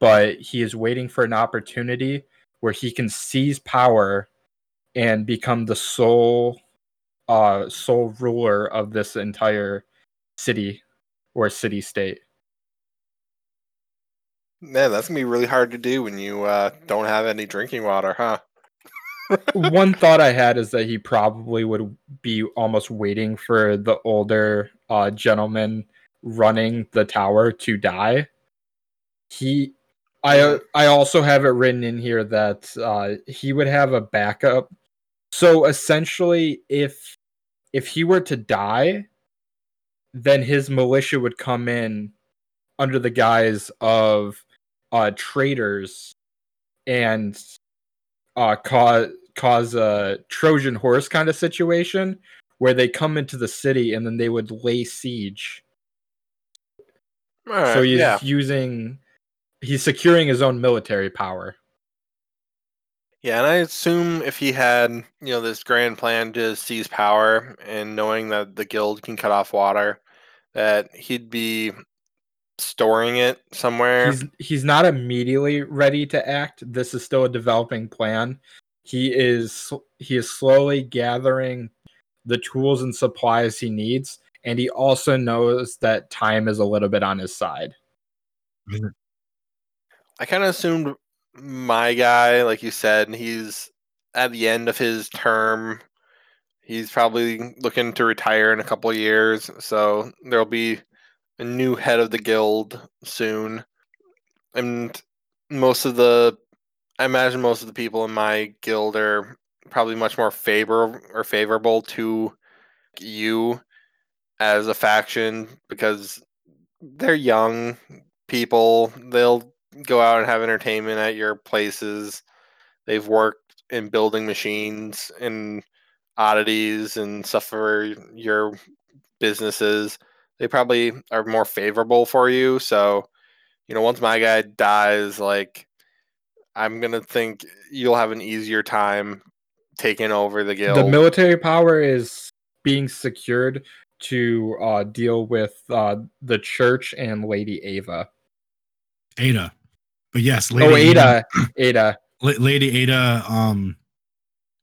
but he is waiting for an opportunity where he can seize power and become the sole uh sole ruler of this entire city or city state Man, that's gonna be really hard to do when you uh, don't have any drinking water, huh? One thought I had is that he probably would be almost waiting for the older uh, gentleman running the tower to die. He, I, I also have it written in here that uh, he would have a backup. So essentially, if if he were to die, then his militia would come in under the guise of uh, traders and uh, cause cause a Trojan horse kind of situation where they come into the city and then they would lay siege. Right, so he's yeah. using he's securing his own military power. Yeah, and I assume if he had, you know, this grand plan to seize power and knowing that the guild can cut off water, that he'd be storing it somewhere. He's he's not immediately ready to act. This is still a developing plan. He is he is slowly gathering the tools and supplies he needs, and he also knows that time is a little bit on his side. I kind of assumed my guy, like you said, he's at the end of his term. He's probably looking to retire in a couple years, so there'll be a new head of the guild soon, and most of the, I imagine most of the people in my guild are probably much more favor or favorable to you as a faction because they're young people. They'll go out and have entertainment at your places. They've worked in building machines and oddities and stuff for your businesses they probably are more favorable for you. So, you know, once my guy dies, like I'm gonna think you'll have an easier time taking over the guild. The military power is being secured to uh, deal with uh, the church and Lady Ava. Ada, but yes, Lady oh Ada, Ada, Ada. Lady Ada. Um,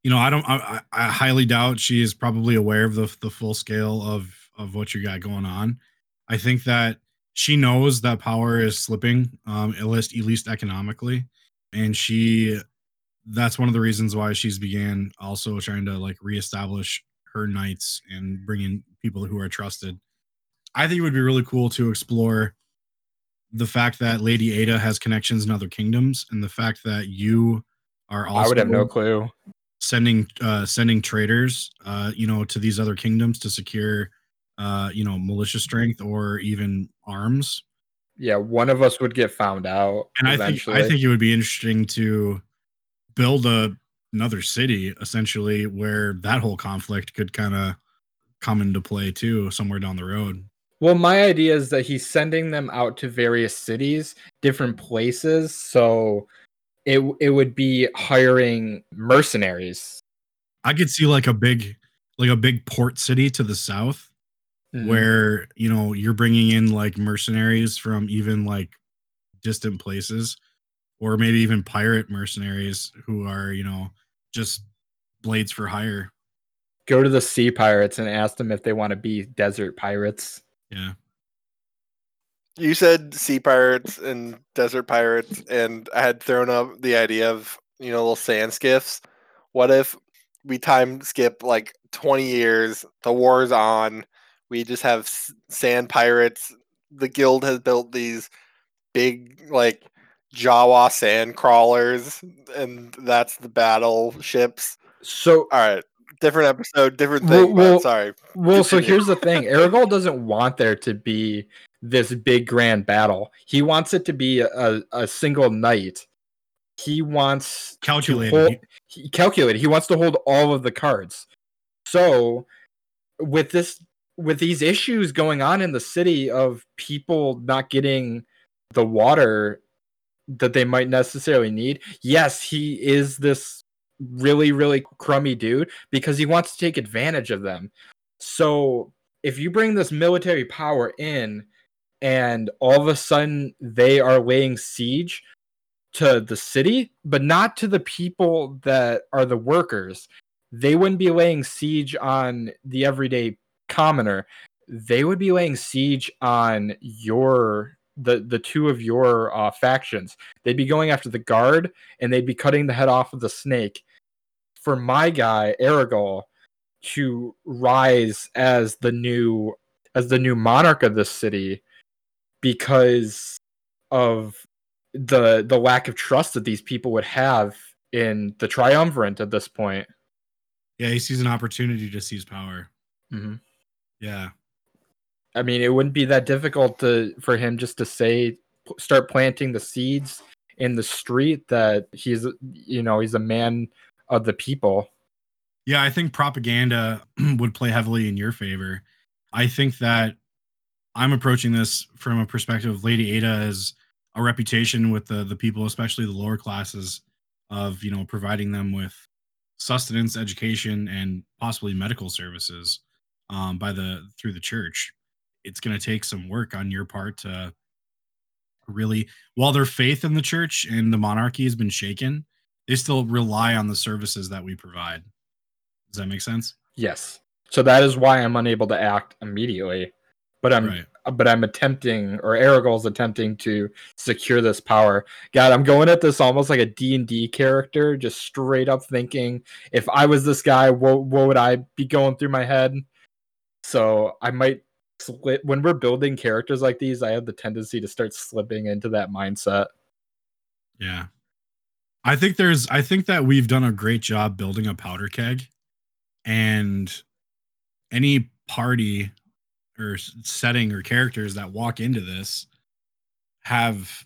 you know, I don't. I, I highly doubt she is probably aware of the the full scale of of what you got going on. I think that she knows that power is slipping, um, at least at least economically, and she that's one of the reasons why she's began also trying to like reestablish her knights and bring in people who are trusted. I think it would be really cool to explore the fact that Lady Ada has connections in other kingdoms and the fact that you are also I would have no clue. sending uh sending traders uh you know to these other kingdoms to secure uh you know militia strength or even arms Yeah, one of us would get found out. and i think i think it would be interesting to build a another city essentially where that whole conflict could kind of come into play too somewhere down the road Well, my idea is that he's sending them out to various cities, different places. So it it would be hiring mercenaries. i could see like a big like a big port city to the south Mhm. where you know you're bringing in like mercenaries from even like distant places or maybe even pirate mercenaries who are you know just blades for hire go to the sea pirates and ask them if they want to be desert pirates. Yeah You said sea pirates and desert pirates, and I had thrown up the idea of you know little sand skiffs. What if we time skip like twenty years? The war's on. We just have sand pirates. The guild has built these big like Jawa sand crawlers, and that's the battleships. So All right, different episode, different thing. well- but sorry. Well, so here's the thing. Aragorn doesn't want there to be this big grand battle. He wants it to be a, a single night. He wants to calculated hold, he calculated. He wants to hold all of the cards. So with this with these issues going on in the city of people not getting the water that they might necessarily need, yes, he is this really, really crummy dude because he wants to take advantage of them. So if you bring this military power in and all of a sudden they are laying siege to the city, but not to the people that are the workers, they wouldn't be laying siege on the everyday commoner. They would be laying siege on your the the two of your uh, factions. They'd be going after the guard and they'd be cutting the head off of the snake. For my guy Aragorn to rise as the new as the new monarch of this city because of the the lack of trust that these people would have in the triumvirate at this point. yeah he sees an opportunity to seize power Mhm. yeah I mean, it wouldn't be that difficult to for him just to say, p- start planting the seeds in the street that he's, you know, he's a man of the people. Yeah, I think propaganda would play heavily in your favor. I think that I'm approaching this from a perspective of Lady Ada as a reputation with the the people, especially the lower classes, of you know providing them with sustenance, education, and possibly medical services um, by the through the church. It's going to take some work on your part to really, while their faith in the church and the monarchy has been shaken, they still rely on the services that we provide. Does that make sense? Yes. So that is why I'm unable to act immediately. But I'm right. but I'm attempting or Aragorn's attempting to secure this power. God, I'm going at this almost like a D&D character, just straight up thinking if I was this guy, what what would I be going through my head? So I might slip when we're building characters like these, I have the tendency to start slipping into that mindset. Yeah. I think there's I think that we've done a great job building a powder keg and any party or setting or characters that walk into this have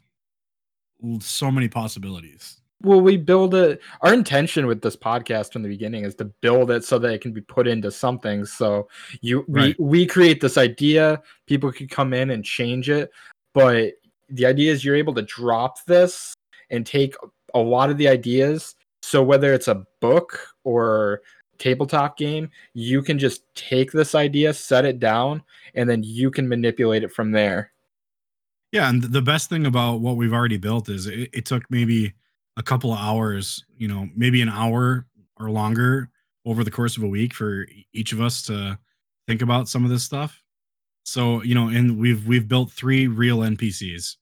so many possibilities. Well, we build it. Our intention with this podcast from the beginning is to build it so that it can be put into something. So you we we create this idea, people could come in and change it, but the idea is you're able to drop this and take a lot of the ideas. So whether it's a book or tabletop game, you can just take this idea, set it down, and then you can manipulate it from there. Yeah, and the best thing about what we've already built is it, it took maybe a couple of hours, you know, maybe an hour or longer over the course of a week for each of us to think about some of this stuff. So, you know, and we've we've built three real NPCs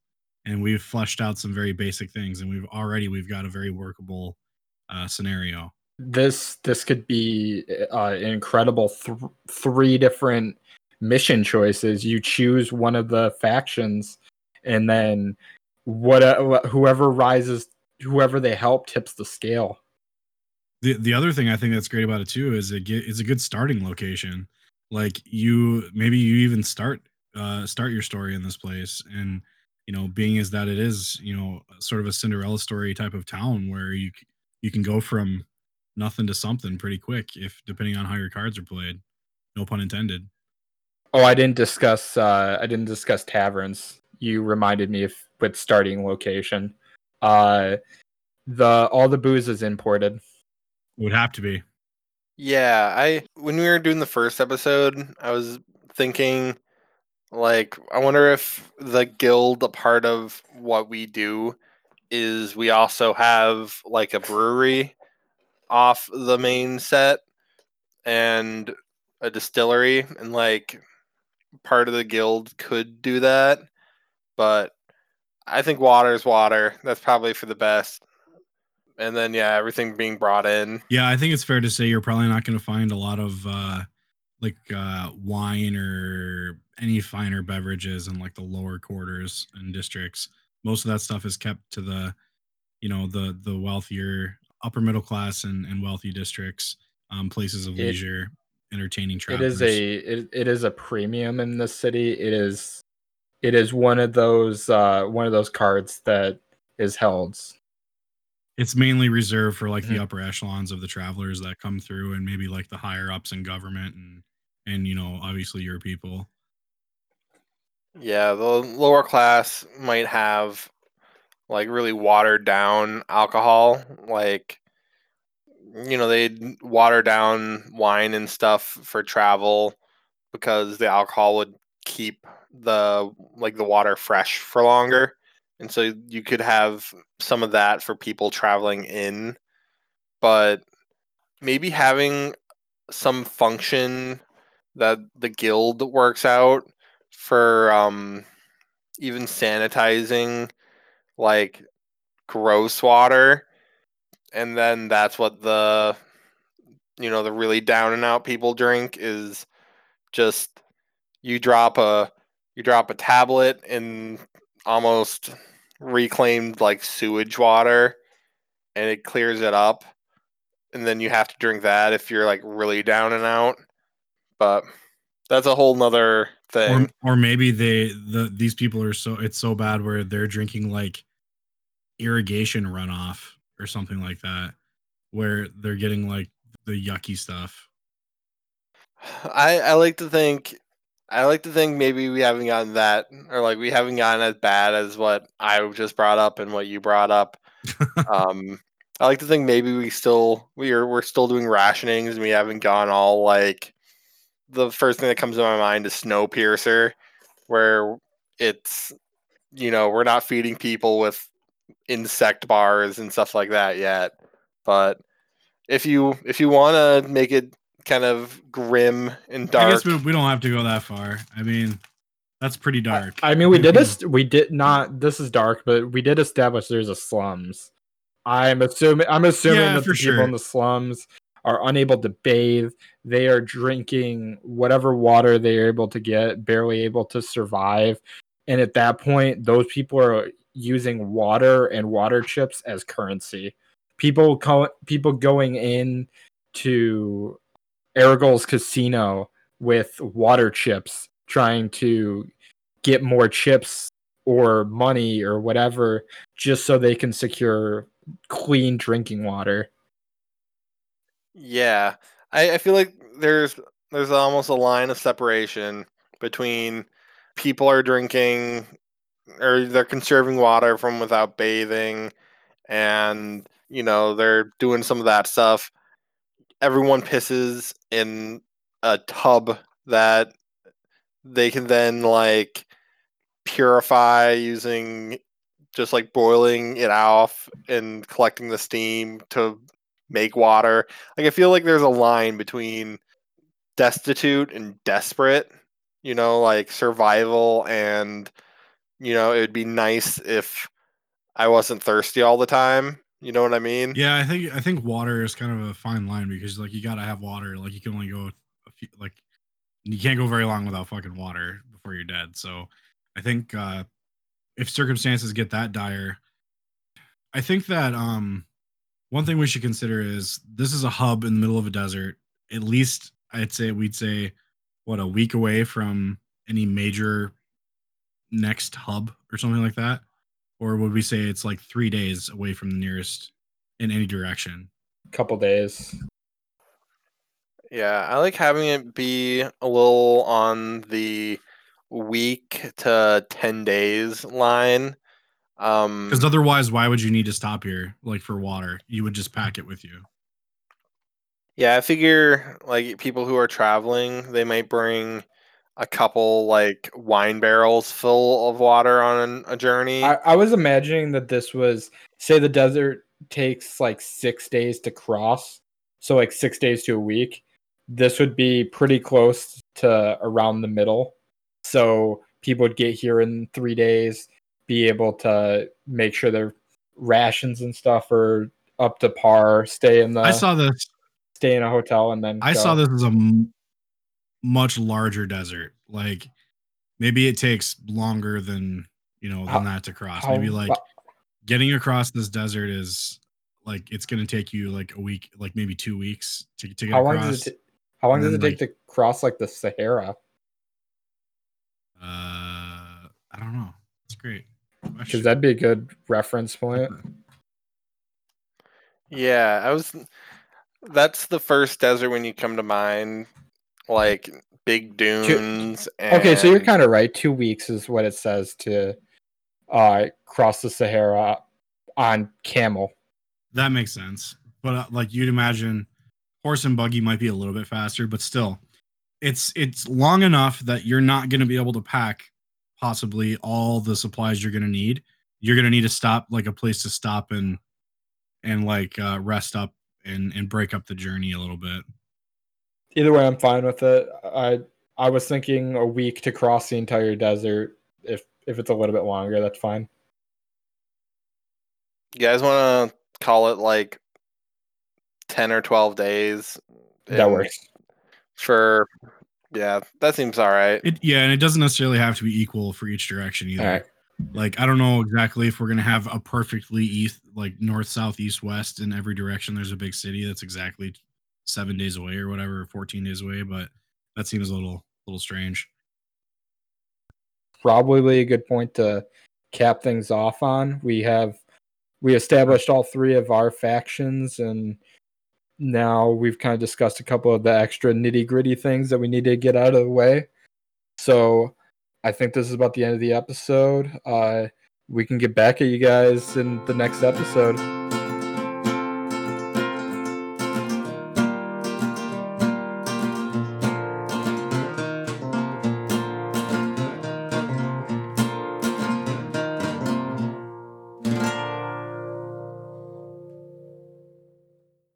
and we've fleshed out some very basic things and we've already we've got a very workable uh scenario. this this could be uh, an incredible th- three different mission choices you choose one of the factions and then what uh, whoever rises whoever they help tips the scale. The the other thing I think that's great about it too is it get, it's a good starting location. Like you maybe you even start uh start your story in this place and you know being as that it is you know sort of a Cinderella story type of town where you you can go from nothing to something pretty quick if depending on how your cards are played. No pun intended. Oh, I didn't discuss. Uh, I didn't discuss taverns. You reminded me of with starting location. Uh, the all the booze is imported. Would have to be. Yeah, I when we were doing the first episode, I was thinking like I wonder if the guild a part of what we do is we also have like a brewery off the main set and a distillery and like part of the guild could do that but i think water is water. That's probably for the best. And then yeah everything being brought in. Yeah, I think it's fair to say you're probably not going to find a lot of uh like uh wine or any finer beverages in like the lower quarters and districts. Most of that stuff is kept to the you know the the wealthier upper middle class and, and wealthy districts, um places of It- leisure, entertaining It travelers. is a it, it is a premium in the city. It is it is one of those uh one of those cards that is held. it's mainly reserved for like the Mhm. upper echelons of the travelers that come through and maybe like the higher ups in government and and you know obviously your people. Yeah the lower class might have like really watered down alcohol like you know they'd water down wine and stuff for travel because the alcohol would keep the like the water fresh for longer. And so you could have some of that for people traveling in. But maybe having some function that the guild works out for um even sanitizing like gross water. And then that's what the you know the really down and out people drink is just you drop a you drop a tablet in almost reclaimed like sewage water and it clears it up. And then you have to drink that if you're like really down and out but that's a whole nother thing or or maybe they the these people are so it's so bad where they're drinking like irrigation runoff or something like that where they're getting like the yucky stuff I I like to think I like to think maybe we haven't gotten that or like we haven't gotten as bad as what I just brought up and what you brought up. um I like to think maybe we still we are we're still doing rationings and we haven't gone all like the first thing that comes to my mind is Snowpiercer, where it's you know, we're not feeding people with insect bars and stuff like that yet. But if you if you wanna make it kind of grim and i dark guess we, we don't have to go that far i mean that's pretty dark I mean, we did this. We did not. This is dark, but we did establish there's a slums. I'm assuming. I'm assuming Yeah, that for the people in the slums are unable to bathe. They are drinking whatever water they are able to get, barely able to survive. And at that point, those people are using water and water chips as currency. People people going in to Aragol's casino with water chips, trying to get more chips or money or whatever, just so they can secure clean drinking water. Yeah, I, I feel like there's there's almost a line of separation between people are drinking or they're conserving water from without bathing, and you know they're doing some of that stuff. Everyone pisses in a tub that they can then like purify using just like boiling it off and collecting the steam to make water. Like I feel like there's a line between destitute and desperate, you know, like survival and you know, it would be nice if I wasn't thirsty all the time. You know what I mean? yeah i think i think water is kind of a fine line because like you gotta have water like you can only go a few like you can't go very long without fucking water before you're dead so i think uh if circumstances get that dire I think that um one thing we should consider is this is a hub in the middle of a desert. At least I'd say we'd say what a week away from any major next hub or something like that, or would we say it's like three days away from the nearest in any direction? Couple days. Yeah, I like having it be a little on the week to 10 days line. Um, Because otherwise, why would you need to stop here like for water? You would just pack it with you. yeah, I figure like people who are traveling, they might bring a couple like wine barrels full of water on a journey. I, I was imagining that this was say the desert takes like six days to cross, so like six days to a week. This would be pretty close to around the middle. So people would get here in three days, be able to make sure their rations and stuff are up to par, stay in the I saw this. stay in a hotel and then I go. saw this as a m- much larger desert. Like maybe it takes longer than you know than that to cross. Maybe like getting across this desert is like it's gonna take you like a week, like maybe two weeks to, to get how long across. does it ta- how long does it take to cross like the Sahara? uh, I don't know. It's great. Because that'd be a good reference point. Yeah, I was. That's the first desert when you come to mind, like big dunes. Okay, so you're kind of right. Two weeks is what it says to uh, cross the Sahara on camel. That makes sense. But uh, like you'd imagine, horse and buggy might be a little bit faster, but still, it's it's long enough that you're not going to be able to pack possibly all the supplies you're going to need. You're going to need to stop like a place to stop and and like uh, rest up and and break up the journey a little bit. Either way, I'm fine with it. I I was thinking a week to cross the entire desert. If if it's a little bit longer, that's fine. You guys want to call it like ten or twelve days? That works. For yeah, that seems all right. It yeah, and it doesn't necessarily have to be equal for each direction either. All right. Like I don't know exactly if we're gonna have a perfectly east, like north, south, east, west in every direction. There's a big city that's exactly seven days away or whatever, fourteen days away. But that seems a little, little strange. Probably a good point to cap things off on. We have we established all three of our factions and now we've kind of discussed a couple of the extra nitty gritty things that we need to get out of the way. So I think this is about the end of the episode. Uh, we can get back at you guys in the next episode.